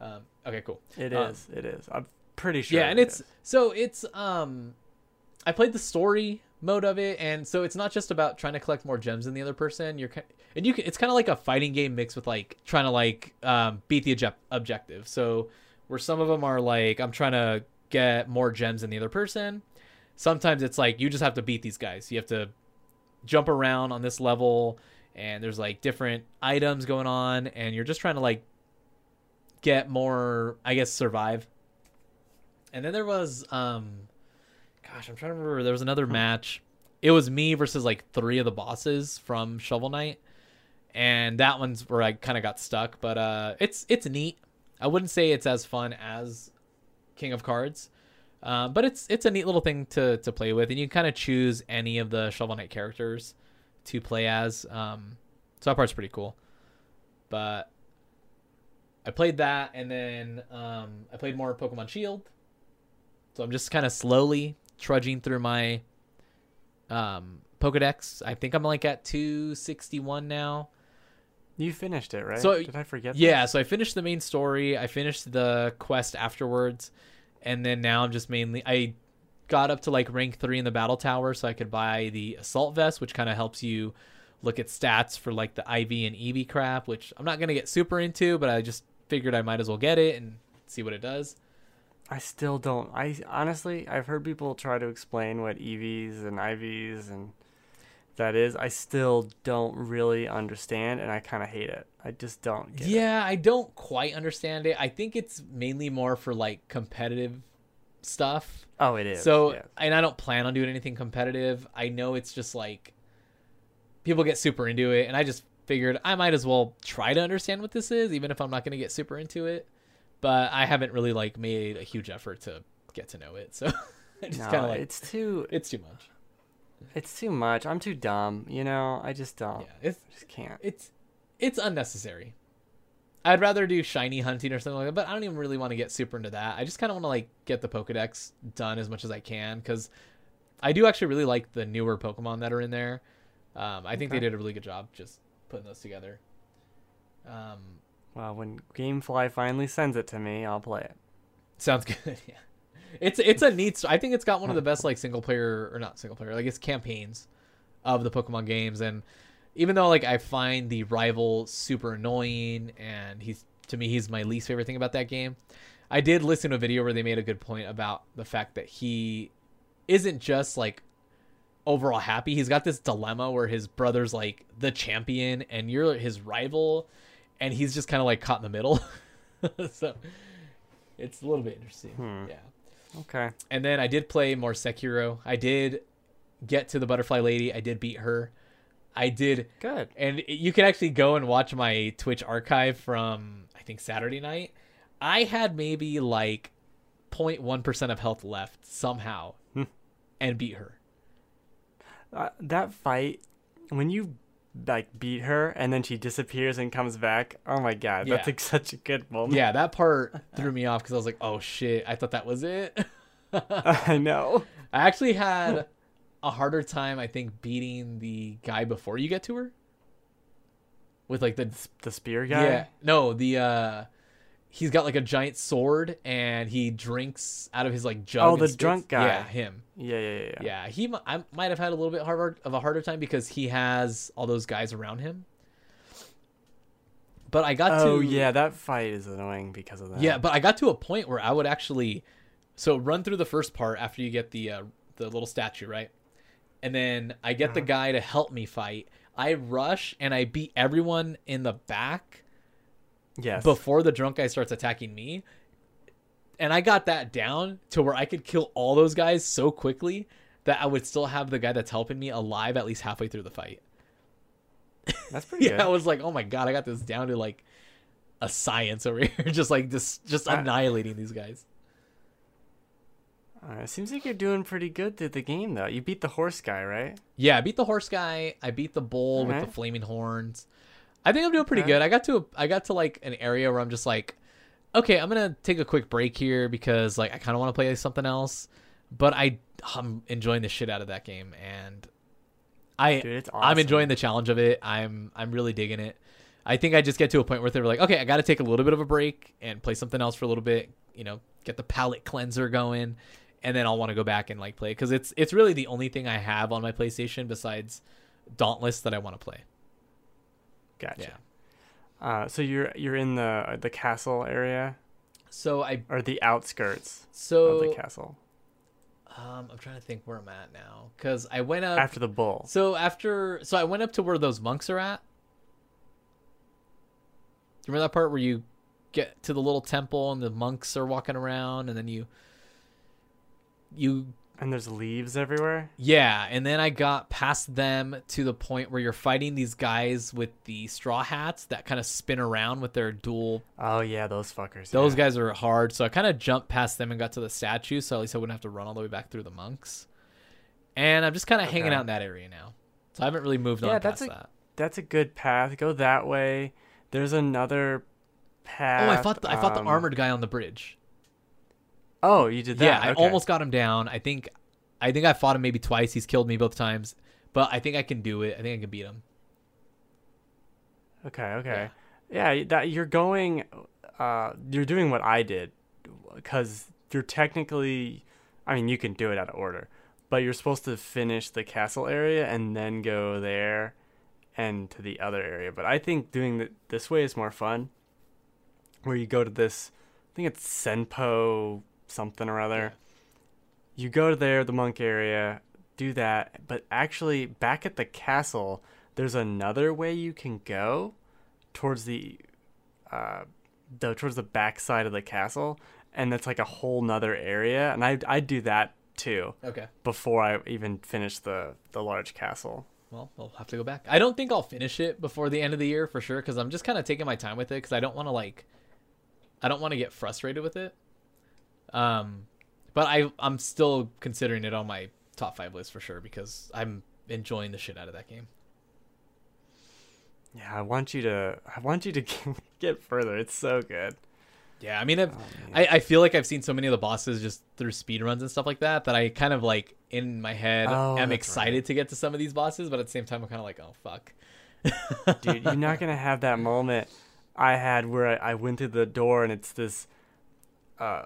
um, okay, cool. it um, is. It is. I'm pretty sure. Yeah, and it's so it's um I played the story mode of it and so it's not just about trying to collect more gems than the other person. You're and you can, it's kind of like a fighting game mixed with like trying to like um beat the object- objective. So where some of them are like I'm trying to get more gems than the other person. Sometimes it's like you just have to beat these guys. You have to jump around on this level and there's like different items going on and you're just trying to like get more I guess survive and then there was um gosh, I'm trying to remember there was another match. It was me versus like three of the bosses from Shovel Knight. And that one's where I kind of got stuck, but uh it's it's neat. I wouldn't say it's as fun as King of Cards. Um, but it's it's a neat little thing to to play with and you can kind of choose any of the Shovel Knight characters to play as. Um so that part's pretty cool. But I played that and then um I played more Pokemon Shield So I'm just kind of slowly trudging through my um, Pokedex. I think I'm like at 261 now. You finished it, right? So- did I forget? Yeah, so I finished the main story. I finished the quest afterwards, and then now I'm just mainly I got up to like rank three in the battle tower, so I could buy the assault vest, which kind of helps you look at stats for like the IV and EV crap, which I'm not gonna get super into, but I just figured I might as well get it and see what it does. I still don't. I honestly, I've heard people try to explain what EVs and IVs and that is. I still don't really understand, and I kind of hate it. I just don't. Get it. Yeah, I don't quite understand it. I think it's mainly more for like competitive stuff. Oh, it is. So, yeah. and I don't plan on doing anything competitive. I know it's just like people get super into it, and I just figured I might as well try to understand what this is, even if I'm not going to get super into it. But I haven't really like made a huge effort to get to know it, so [laughs] I just no, kind of like it's too. it's too much. It's too much. I'm too dumb. You know. I just don't. Yeah, it's I just can't. it's it's unnecessary. I'd rather do shiny hunting or something like that, but I don't even really want to get super into that. I just kind of want to like get the Pokedex done as much as I can because I do actually really like the newer Pokemon that are in there. Um, I think they did a really good job just putting those together. Um, Well, when GameFly finally sends it to me, I'll play it. sounds [laughs] good. yeah, it's it's a neat. I think it's got one of the best like single player or not single player like it's campaigns of the Pokemon games, and even though like I find the rival super annoying, and he's to me he's my least favorite thing about that game. I did listen to a video where they made a good point about the fact that he isn't just like overall happy. He's got this dilemma where his brother's like the champion and you're his rival, and he's just kind of like caught in the middle. [laughs] so it's a little bit interesting. Hmm. Yeah. Okay. And then I did play more Sekiro. I did get to the butterfly lady. I did beat her. I did Good. and you can actually go and watch my Twitch archive from I think Saturday night. I had maybe like 0.1% of health left somehow Hmm. and beat her. Uh, that fight when you like beat her and then she disappears and comes back. Oh my god, that's Yeah. like [laughs] such a good moment. Yeah, that part [laughs] threw me off because I was like, oh shit, I thought that was it. [laughs] I know. I actually had a harder time, I think, beating the guy before you get to her. With like the The spear guy. yeah, no, the uh, he's got like a giant sword and he drinks out of his like jug. Oh, the spits- drunk guy. Yeah, him. Yeah, yeah, yeah. yeah. Yeah, he. I might have had a little bit harder of a harder time because he has all those guys around him. But I got Oh to Oh yeah, that fight is annoying because of that. yeah, but I got to a point where I would actually so run through the first part after you get the uh, the little statue, right? And then I get the Uh-huh. guy to help me fight. I rush and I beat everyone in the back Yes. before the drunk guy starts attacking me. And I got that down to where I could kill all those guys so quickly that I would still have the guy that's helping me alive at least halfway through the fight. [laughs] That's pretty [laughs] Yeah, I was like, oh my god, I got this down to like a science over [laughs] here, just like just just I- annihilating these guys. Uh, it seems like you're doing pretty good through the game though. You beat the horse guy, right? Yeah, I beat the horse guy. I beat the bull with the flaming horns. I think I'm doing pretty Okay. good. I got to a, I got to like an area where I'm just like, okay, I'm gonna take a quick break here because like I kind of want to play something else. But I I'm enjoying the shit out of that game, and I Dude, it's awesome. I'm enjoying the challenge of it. I'm I'm really digging it. I think I just get to a point where they're like, okay, I got to take a little bit of a break and play something else for a little bit. You know, get the palate cleanser going, and then I'll want to go back and like play because it's it's really the only thing I have on my PlayStation besides Dauntless that I want to play. Gotcha. Yeah. Uh, so you're you're in the the castle area So I or the outskirts so, of the castle um I'm trying to think where I'm at now because I went up after the bull. So after, so I went up to where those monks are at. Do you remember that part where you get to the little temple and the monks are walking around, and then you, you, And there's leaves everywhere. yeah, and then I got past them to the point where you're fighting these guys with the straw hats that kind of spin around with their dual. Oh yeah, those fuckers. Those yeah. guys are hard, so I kind of jumped past them and got to the statue, so at least I wouldn't have to run all the way back through the monks. And I'm just kind of hanging out in that area now, so I haven't really moved Yeah, on that's past a- that. That's a good path. Go that way. There's another path. Oh, I fought the, I fought the um, armored guy on the bridge. Oh, you did that. Yeah, I almost got him down. I think, I think I fought him maybe twice. He's killed me both times, but I think I can do it. I think I can beat him. Okay, okay. Yeah, that you're going uh you're doing what I did cuz you're technically I mean, you can do it out of order, but you're supposed to finish the castle area and then go there and to the other area. But I think doing it this way is more fun. Where you go to this I think it's Senpou something or other. You go to there, the monk area, do that, but actually back at the castle, there's another way you can go towards the uh the towards the back side of the castle and that's like a whole nother area and I I do that too Okay. before I even finish the the large castle. Well, we'll have to go back. I don't think I'll finish it before the end of the year for sure because I'm just kind of taking my time with it because I don't want to like, I don't want to get frustrated with it. Um, but I I'm still considering it on my top five list for sure because I'm enjoying the shit out of that game. Yeah, I want you to I want you to [laughs] get further. It's so good. Yeah, I mean, I've, Oh. I I feel like I've seen so many of the bosses just through speed runs and stuff like that that I kind of like in my head Oh, am excited to get to some of these bosses, but at the same time I'm kind of like, oh fuck. Dude, you're not [laughs] gonna have that moment I had where I, I went through the door and it's this uh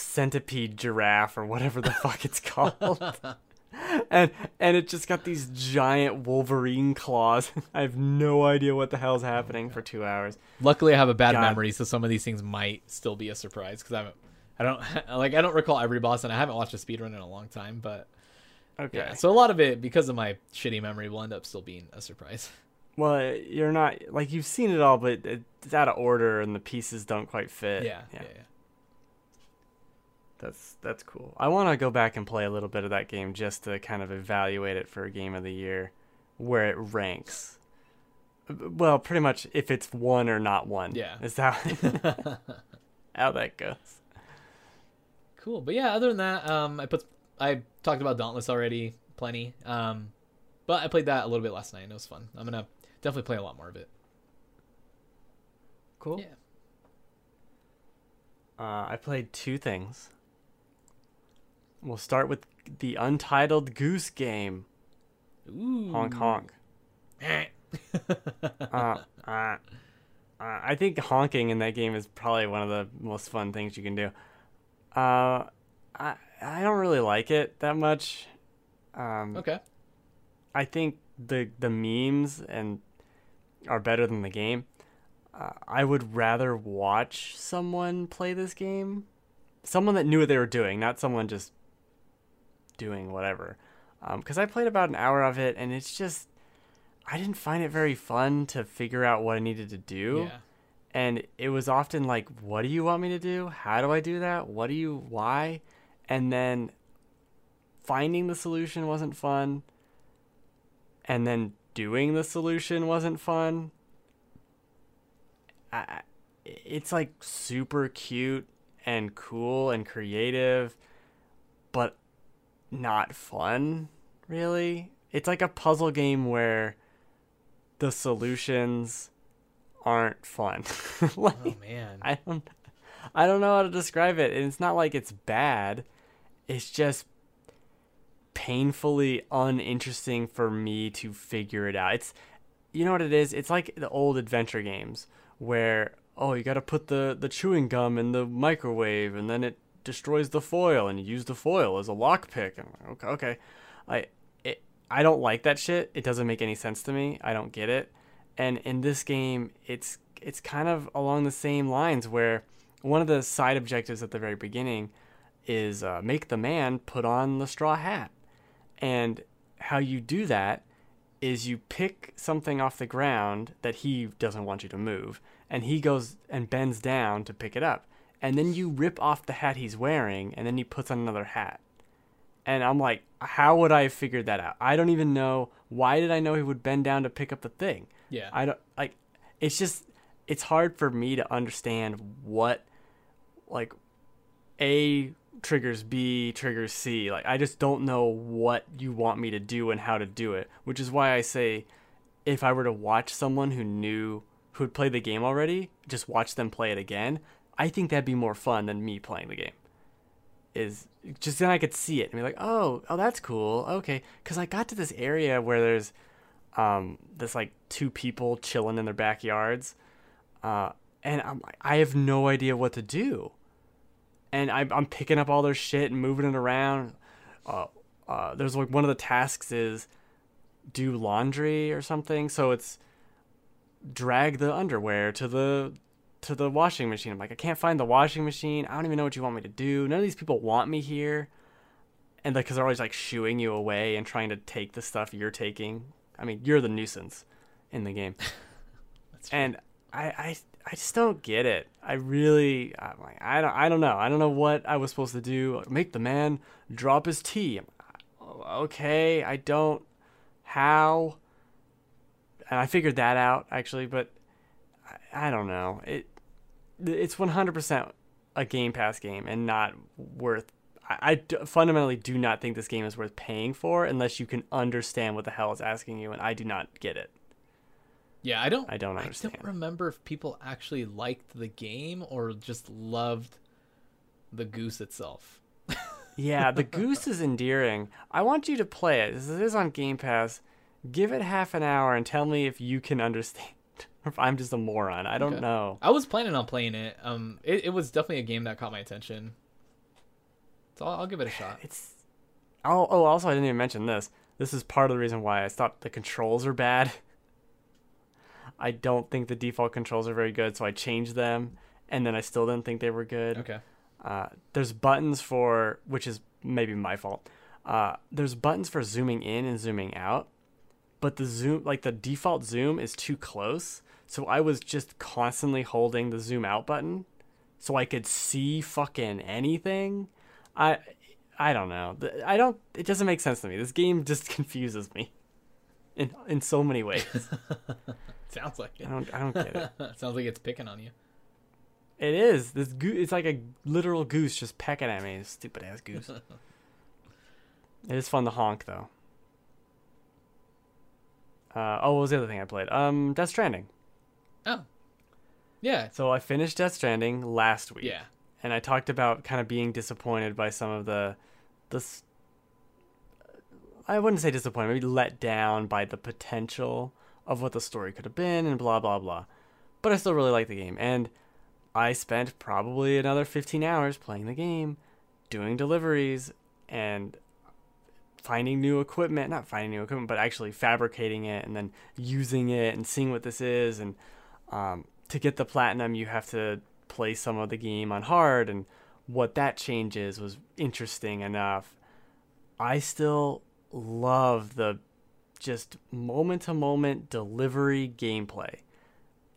centipede giraffe or whatever the fuck it's [laughs] called. [laughs] and and it just got these giant wolverine claws. [laughs] I have no idea what the hell's oh happening for two hours. Luckily, I have a bad God. memory, so some of these things might still be a surprise because I haven't. I don't like. I don't recall every boss, and I haven't watched a speedrun in a long time. But Okay. yeah, so a lot of it, because of my shitty memory, will end up still being a surprise. Well, you're not like you've seen it all, but it's out of order and the pieces don't quite fit. Yeah, yeah, yeah. That's that's cool. I want to go back and play a little bit of that game just to kind of evaluate it for a game of the year, where it ranks. Well, pretty much if it's one or not one. Yeah. is that [laughs] how that goes? Cool, but yeah. Other than that, um, I put I talked about Dauntless already, plenty. Um, but I played that a little bit last night. and It was fun. I'm gonna definitely play a lot more of it. Cool. Yeah. Uh, I played two things. We'll start with the Untitled Goose Game. Ooh. Honk honk. [laughs] uh, uh, uh, I think honking in that game is probably one of the most fun things you can do. Uh, I I don't really like it that much. Um, okay. I think the the memes and are better than the game. Uh, I would rather watch someone play this game, someone that knew what they were doing, not someone just doing whatever. Um, because I played about an hour of it, and it's just I didn't find it very fun to figure out what I needed to do. Yeah. And it was often like, "What do you want me to do? How do I do that? What do you? Why?" And then finding the solution wasn't fun and then doing the solution wasn't fun. I, it's like super cute and cool and creative, but not fun, really. It's like a puzzle game where the solutions aren't fun. [laughs] Oh, like, Oh man. I don't I don't know how to describe it. And it's not like it's bad. It's just painfully uninteresting for me to figure it out. It's you know what it is? It's like the old adventure games where oh, you got to put the the chewing gum in the microwave and then it destroys the foil and you use the foil as a lockpick. And like, okay, okay. I it I don't like that shit. It doesn't make any sense to me. I don't get it. And in this game, it's it's kind of along the same lines where one of the side objectives at the very beginning is uh, make the man put on the straw hat. And how you do that is you pick something off the ground that he doesn't want you to move, and he goes and bends down to pick it up. And then you rip off the hat he's wearing, and then he puts on another hat. And I'm like, how would I have figured that out? I don't even know. Why did I know he would bend down to pick up the thing? Yeah. I don't like it's just it's hard for me to understand what like A triggers B triggers C. Like I just don't know what you want me to do and how to do it, which is why I say if I were to watch someone who knew who had played the game already, just watch them play it again, I think that'd be more fun than me playing the game. is just then I could see it and be like, oh, oh, that's cool. Okay, because I got to this area where there's um this like two people chilling in their backyards, uh, and I'm like, I have no idea what to do, and I'm I'm picking up all their shit and moving it around. Uh, uh, there's like one of the tasks is do laundry or something, so it's drag the underwear to the to the washing machine. I'm like, I can't find the washing machine. I don't even know what you want me to do. None of these people want me here. And because they're always like shooing you away and trying to take the stuff you're taking. I mean, you're the nuisance in the game. [laughs] and I, I, I just don't get it. I really, I'm like, I don't, I don't know. I don't know what I was supposed to do. Make the man drop his tea. Oh, okay, I don't. How? And I figured that out actually, but I, I don't know. It it's 100% a Game Pass game and not worth. I, I fundamentally do not think this game is worth paying for unless you can understand what the hell it's asking you, and I do not get it. Yeah, I don't. I don't understand. I don't remember if people actually liked the game or just loved the goose itself. [laughs] yeah, the goose is endearing. I want you to play it. This is on Game Pass. Give it half an hour and tell me if you can understand [laughs] if I'm just a moron. I don't okay. know. I was planning on playing it. Um, it, it was definitely a game that caught my attention. So I'll, I'll give it a shot. It's. Oh, oh, also I didn't even mention this. This is part of the reason why I thought the controls are bad. [laughs] I don't think the default controls are very good, so I changed them, and then I still didn't think they were good. Okay. Uh, there's buttons for, which is maybe my fault. Uh, there's buttons for zooming in and zooming out, but the zoom, like the default zoom, is too close. So I was just constantly holding the zoom out button so I could see fucking anything. I I don't know. I don't it doesn't make sense to me. This game [laughs] just confuses me in in so many ways. [laughs] Sounds like it. I don't I don't get it. [laughs] Sounds like it's picking on you. It is. This goose it's like a literal goose just pecking at me. Stupid ass goose. it is fun to honk though. Uh, oh, what was the other thing I played? Um, Death Stranding. Oh. Yeah. So I finished Death Stranding last week. Yeah. And I talked about kind of being disappointed by some of the the I wouldn't say disappointed, maybe let down by the potential of what the story could have been and blah blah blah. But I still really like the game and I spent probably another 15 hours playing the game, doing deliveries and finding new equipment, not finding new equipment, but actually fabricating it and then using it and seeing what this is and um, to get the platinum, you have to play some of the game on hard, and what that changes was interesting enough. I still love the just moment to moment delivery gameplay.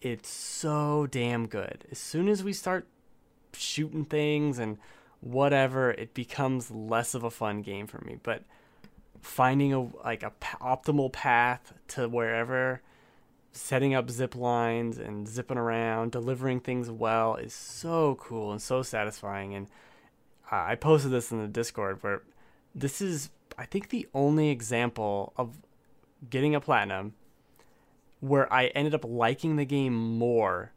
It's so damn good. As soon as we start shooting things and whatever, it becomes less of a fun game for me. But finding a like a p- optimal path to wherever setting up zip lines and zipping around, delivering things well is so cool and so satisfying. And uh, I posted this in the Discord where this is, I think, the only example of getting a platinum where I ended up liking the game more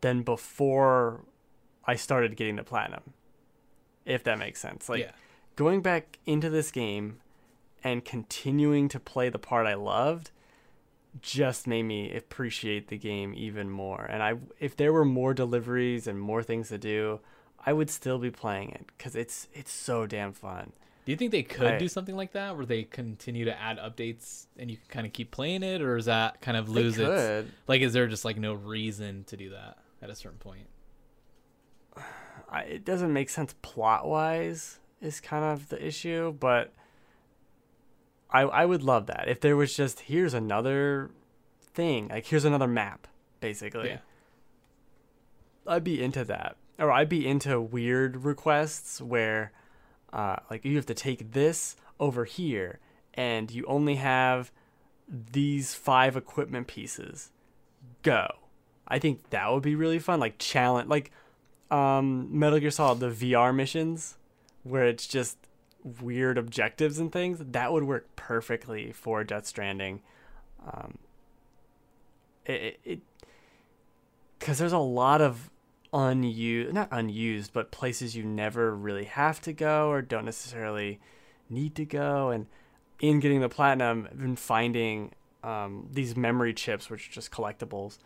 than before I started getting the platinum. If that makes sense. Like yeah. going back into this game and continuing to play the part I loved just made me appreciate the game even more. And I, if there were more deliveries and more things to do, I would still be playing it because it's it's so damn fun. Do you think they could I, do something like that, where they continue to add updates and you can kind of keep playing it, or is that kind of lose its like? Is there just like no reason to do that at a certain point? [sighs] I, it doesn't make sense plot wise. Is kind of the issue, but I I would love that if there was just here's another thing, like here's another map, basically. Yeah. I'd be into that, or I'd be into weird requests where, uh, like you have to take this over here, and you only have these five equipment pieces. Go. I think that would be really fun. Like challenge, like um, Metal Gear Solid, the VR missions, where it's just weird objectives and things, that would work perfectly for Death Stranding. Um, it, because there's a lot of unused, not unused, but places you never really have to go or don't necessarily need to go. And in getting the platinum, I've been finding um, these memory chips, which are just collectibles,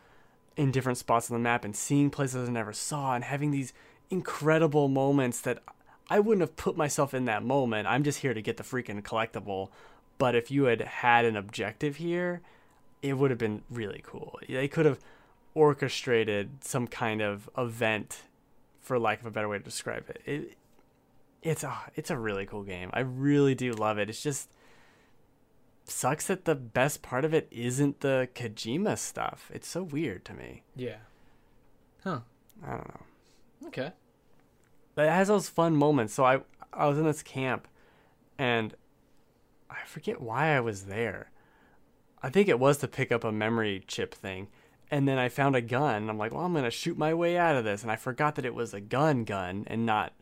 in different spots on the map and seeing places I never saw and having these incredible moments that I wouldn't have put myself in that moment. I'm just here to get the freaking collectible. But if you had had an objective here, it would have been really cool. They could have orchestrated some kind of event, for lack of a better way to describe it. it it's a it's a really cool game. I really do love it. It's just sucks that the best part of it isn't the Kojima stuff. It's so weird to me. Yeah. Huh. I don't know. Okay. But it has those fun moments. So I I was in this camp and I forget why I was there. I think it was to pick up a memory chip thing. And then I found a gun. I'm like, well, I'm going to shoot my way out of this. And I forgot that it was a gun gun and not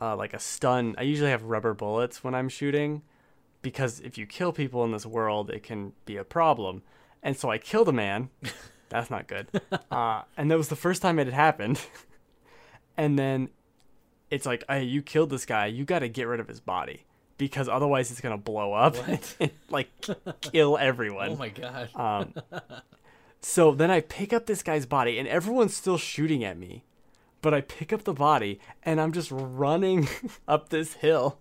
uh, like a stun. I usually have rubber bullets when I'm shooting because if you kill people in this world, it can be a problem. And so I killed a man. [laughs] That's not good. Uh, and that was the first time it had happened. [laughs] and then it's like, hey, you killed this guy. You got to get rid of his body because otherwise it's gonna blow up, and, [laughs] like kill everyone. Oh my god. Um, [laughs] so then I pick up this guy's body, and everyone's still shooting at me. But I pick up the body, and I'm just running [laughs] up this hill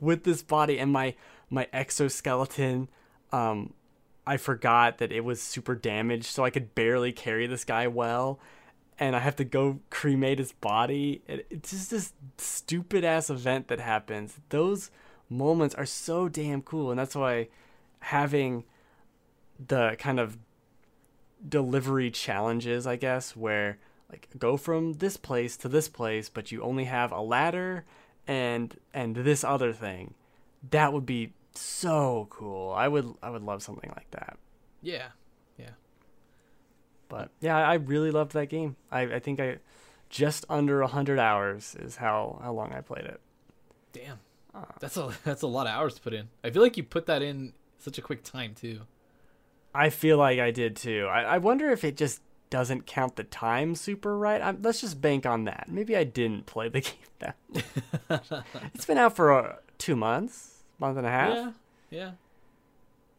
with this body, and my my exoskeleton. Um, I forgot that it was super damaged, so I could barely carry this guy well, and I have to go cremate his body. It's just this stupid ass event that happens. Those moments are so damn cool, and that's why having the kind of delivery challenges, I guess, where like go from this place to this place, but you only have a ladder and and this other thing. That would be so cool. I would I would love something like that. Yeah. But yeah, I really loved that game. I, I think I just under hundred hours is how, how long I played it. Damn. That's a [laughs] that's a lot of hours to put in. I feel like you put that in such a quick time too. I feel like I did too. I, I wonder if it just doesn't count the time super right. I'm, let's just bank on that. Maybe I didn't play the [laughs] game that. [laughs] it's been out for uh, two months, month and a half. Yeah. Yeah.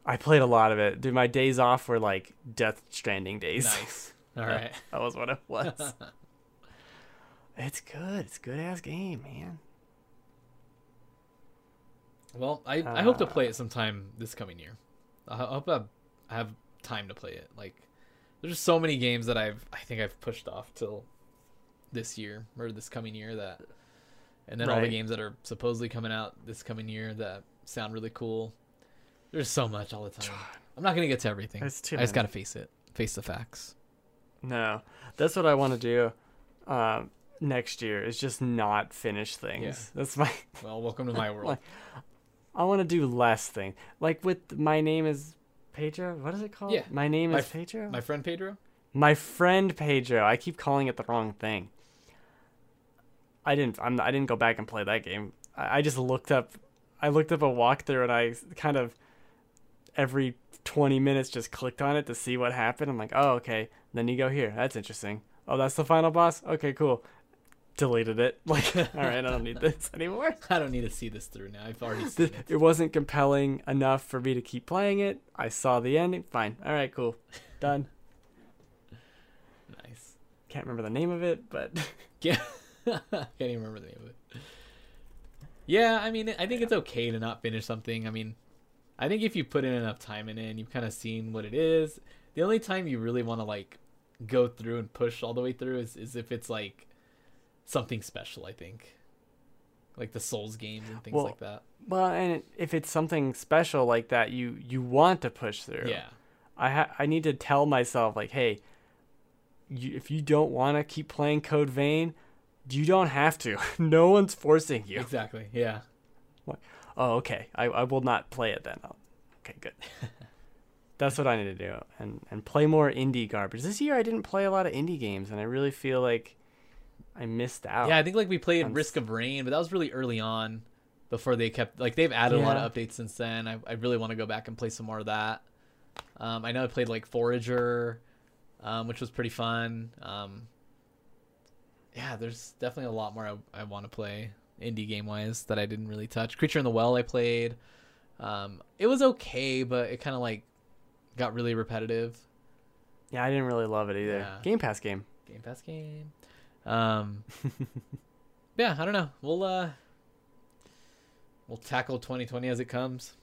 I played a lot of it. Dude, my days off were like Death Stranding days. Nice. [laughs] All right. that was what it [laughs] was. it's good. It's a good ass game, man. Well, I, I hope to play it sometime this coming year. I hope I have time to play it. Like, there's just so many games that I've I think I've pushed off till this year or this coming year that, and then all the games that are supposedly coming out this coming year that sound really cool. There's so much all the time. I'm not gonna get to everything. There's too I just many. gotta face it, face the facts. No, that's what I want to do. Um, next year is just not finish things. Yeah. That's my. [laughs] Well, welcome to my [laughs] world. Like, I want to do less things. Like with my name is Pedro. What is it called? Yeah. My name My is Pedro. My friend Pedro. My friend Pedro. I keep calling it the wrong thing. I didn't. I'm. I didn't go back and play that game. I, I just looked up. I looked up a walkthrough and I kind of every 20 minutes just clicked on it to see what happened. I'm like, oh okay. Then you go here. That's interesting. Oh, that's the final boss. Okay, cool. Deleted it. [laughs] Like, all right, I don't need this [laughs] anymore. I don't need to see this through now. I've already [laughs] seen it. it wasn't compelling enough for me to keep playing it. I saw the ending. Fine. All right, cool. Done. Nice. Can't remember the name of it, but Yeah. Can't even remember the name of it. Yeah, I mean, I think it's okay to not finish something. I mean, I think if you put in enough time in it and you've kind of seen what it is, the only time you really want to like go through and push all the way through is, is if it's like something special, I think. Like the Souls games and things Well, like that. well, and if it's something special like that, you you want to push through. Yeah. I ha- I need to tell myself like, hey, you, if you don't want to keep playing Code Vein, you don't have to. [laughs] no one's forcing you. Exactly. Yeah. Oh, okay. I, I will not play it then. Oh, okay, good. [laughs] That's what I need to do, and and play more indie garbage. This year I didn't play a lot of indie games, and I really feel like I missed out. Yeah, I think like we played I'm Risk of Rain, but that was really early on before they kept like they've added a lot of updates since then. I, I really want to go back and play some more of that. Um, I know I played like Forager, um, which was pretty fun. Um, yeah, there's definitely a lot more I, I want to play indie game wise that I didn't really touch. Creature in the Well I played. Um, it was okay, but it kind of like got really repetitive. Yeah, I didn't really love it either. Yeah. Game Pass game. Game Pass game. Um, [laughs] yeah, I don't know. We'll uh, we'll tackle 2020 as it comes.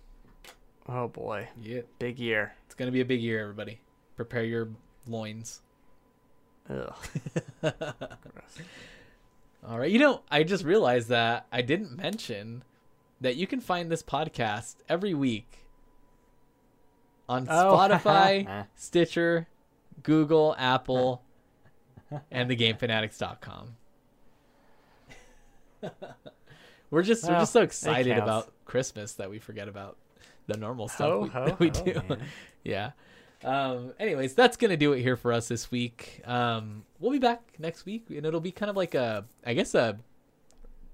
Oh boy, Yeah, big year. it's gonna be a big year, everybody. Prepare your loins. Ugh. [laughs] All right. You know, I just realized that I didn't mention that you can find this podcast every week on Oh. Spotify, [laughs] Stitcher, Google, Apple, and thegamefanatics.com. [laughs] we're just we're just so excited about Christmas that we forget about the normal stuff Ho, we, [laughs] ho, that we ho, do. man. yeah. Um, anyways, that's gonna do it here for us this week. Um, we'll be back next week, and it'll be kind of like a, I guess a,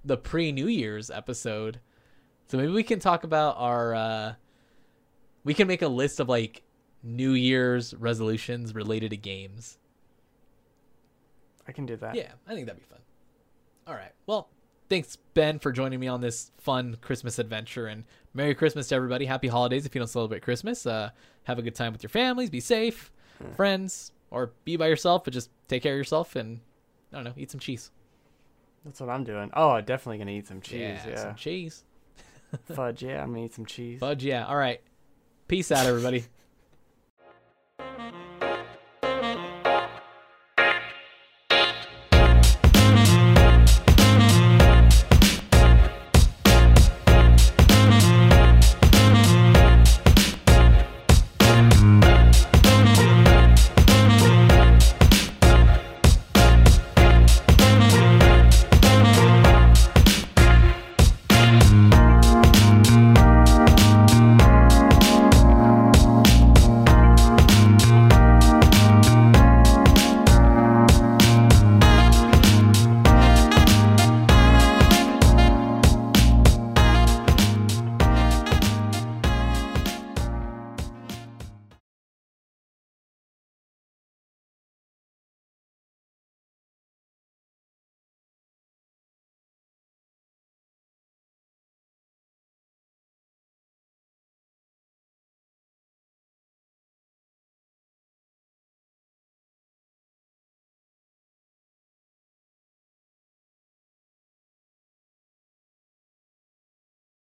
the pre New Year's episode. So maybe we can talk about our, uh, we can make a list of like New Year's resolutions related to games. I can do that. Yeah, I think that'd be fun. All right. Well, thanks Ben for joining me on this fun Christmas adventure and Merry Christmas to everybody. Happy holidays if you don't celebrate Christmas. Uh, have a good time with your families. Be safe, friends, or be by yourself, but just take care of yourself and I don't know, eat some cheese. That's what I'm doing. Oh, I'm definitely gonna eat some cheese. yeah, Yeah. some cheese. [laughs] Fudge. Yeah, I'm gonna eat some cheese. Fudge, yeah. All right. Peace out, everybody. [laughs]